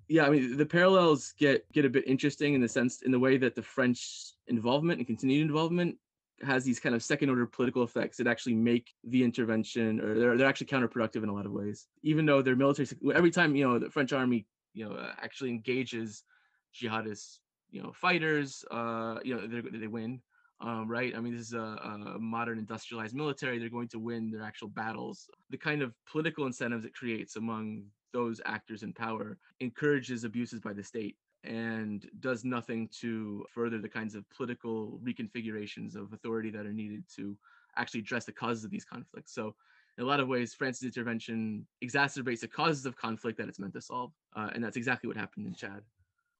yeah, I mean the parallels get get a bit interesting in the sense in the way that the French involvement and continued involvement has these kind of second order political effects that actually make the intervention or they're, they're actually counterproductive in a lot of ways. Even though their military every time you know the french army you know actually engages jihadist you know fighters uh you know they win um, right? I mean this is a, a modern industrialized military. They're going to win their actual battles. The kind of political incentives it creates among those actors in power encourages abuses by the state and does nothing to further the kinds of political reconfigurations of authority that are needed to actually address the causes of these conflicts. So, in a lot of ways, France's intervention exacerbates the causes of conflict that it's meant to solve, uh, and that's exactly what happened in Chad.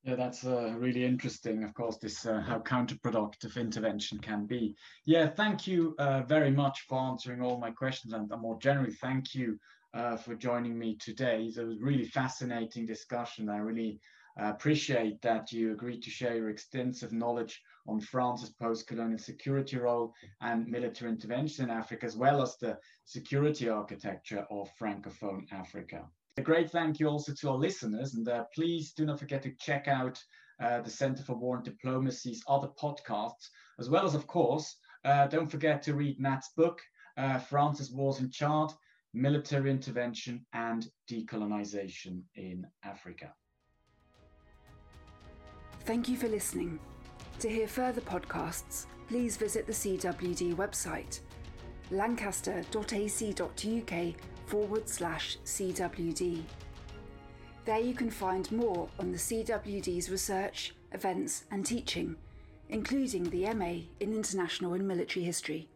Yeah, that's uh, really interesting. Of course, this uh, how counterproductive intervention can be. Yeah, thank you uh, very much for answering all my questions, and more generally, thank you uh, for joining me today. It was a really fascinating discussion. I really uh, appreciate that you agreed to share your extensive knowledge on France's post-colonial security role and military intervention in Africa, as well as the security architecture of Francophone Africa. A great thank you also to our listeners, and uh, please do not forget to check out uh, the Center for War and Diplomacy's other podcasts, as well as, of course, uh, don't forget to read Nat's book, uh, France's Wars in Chad, military intervention and decolonization in Africa. Thank you for listening. To hear further podcasts, please visit the CWD website lancaster.ac.uk forward slash CWD. There you can find more on the CWD's research, events, and teaching, including the MA in International and Military History.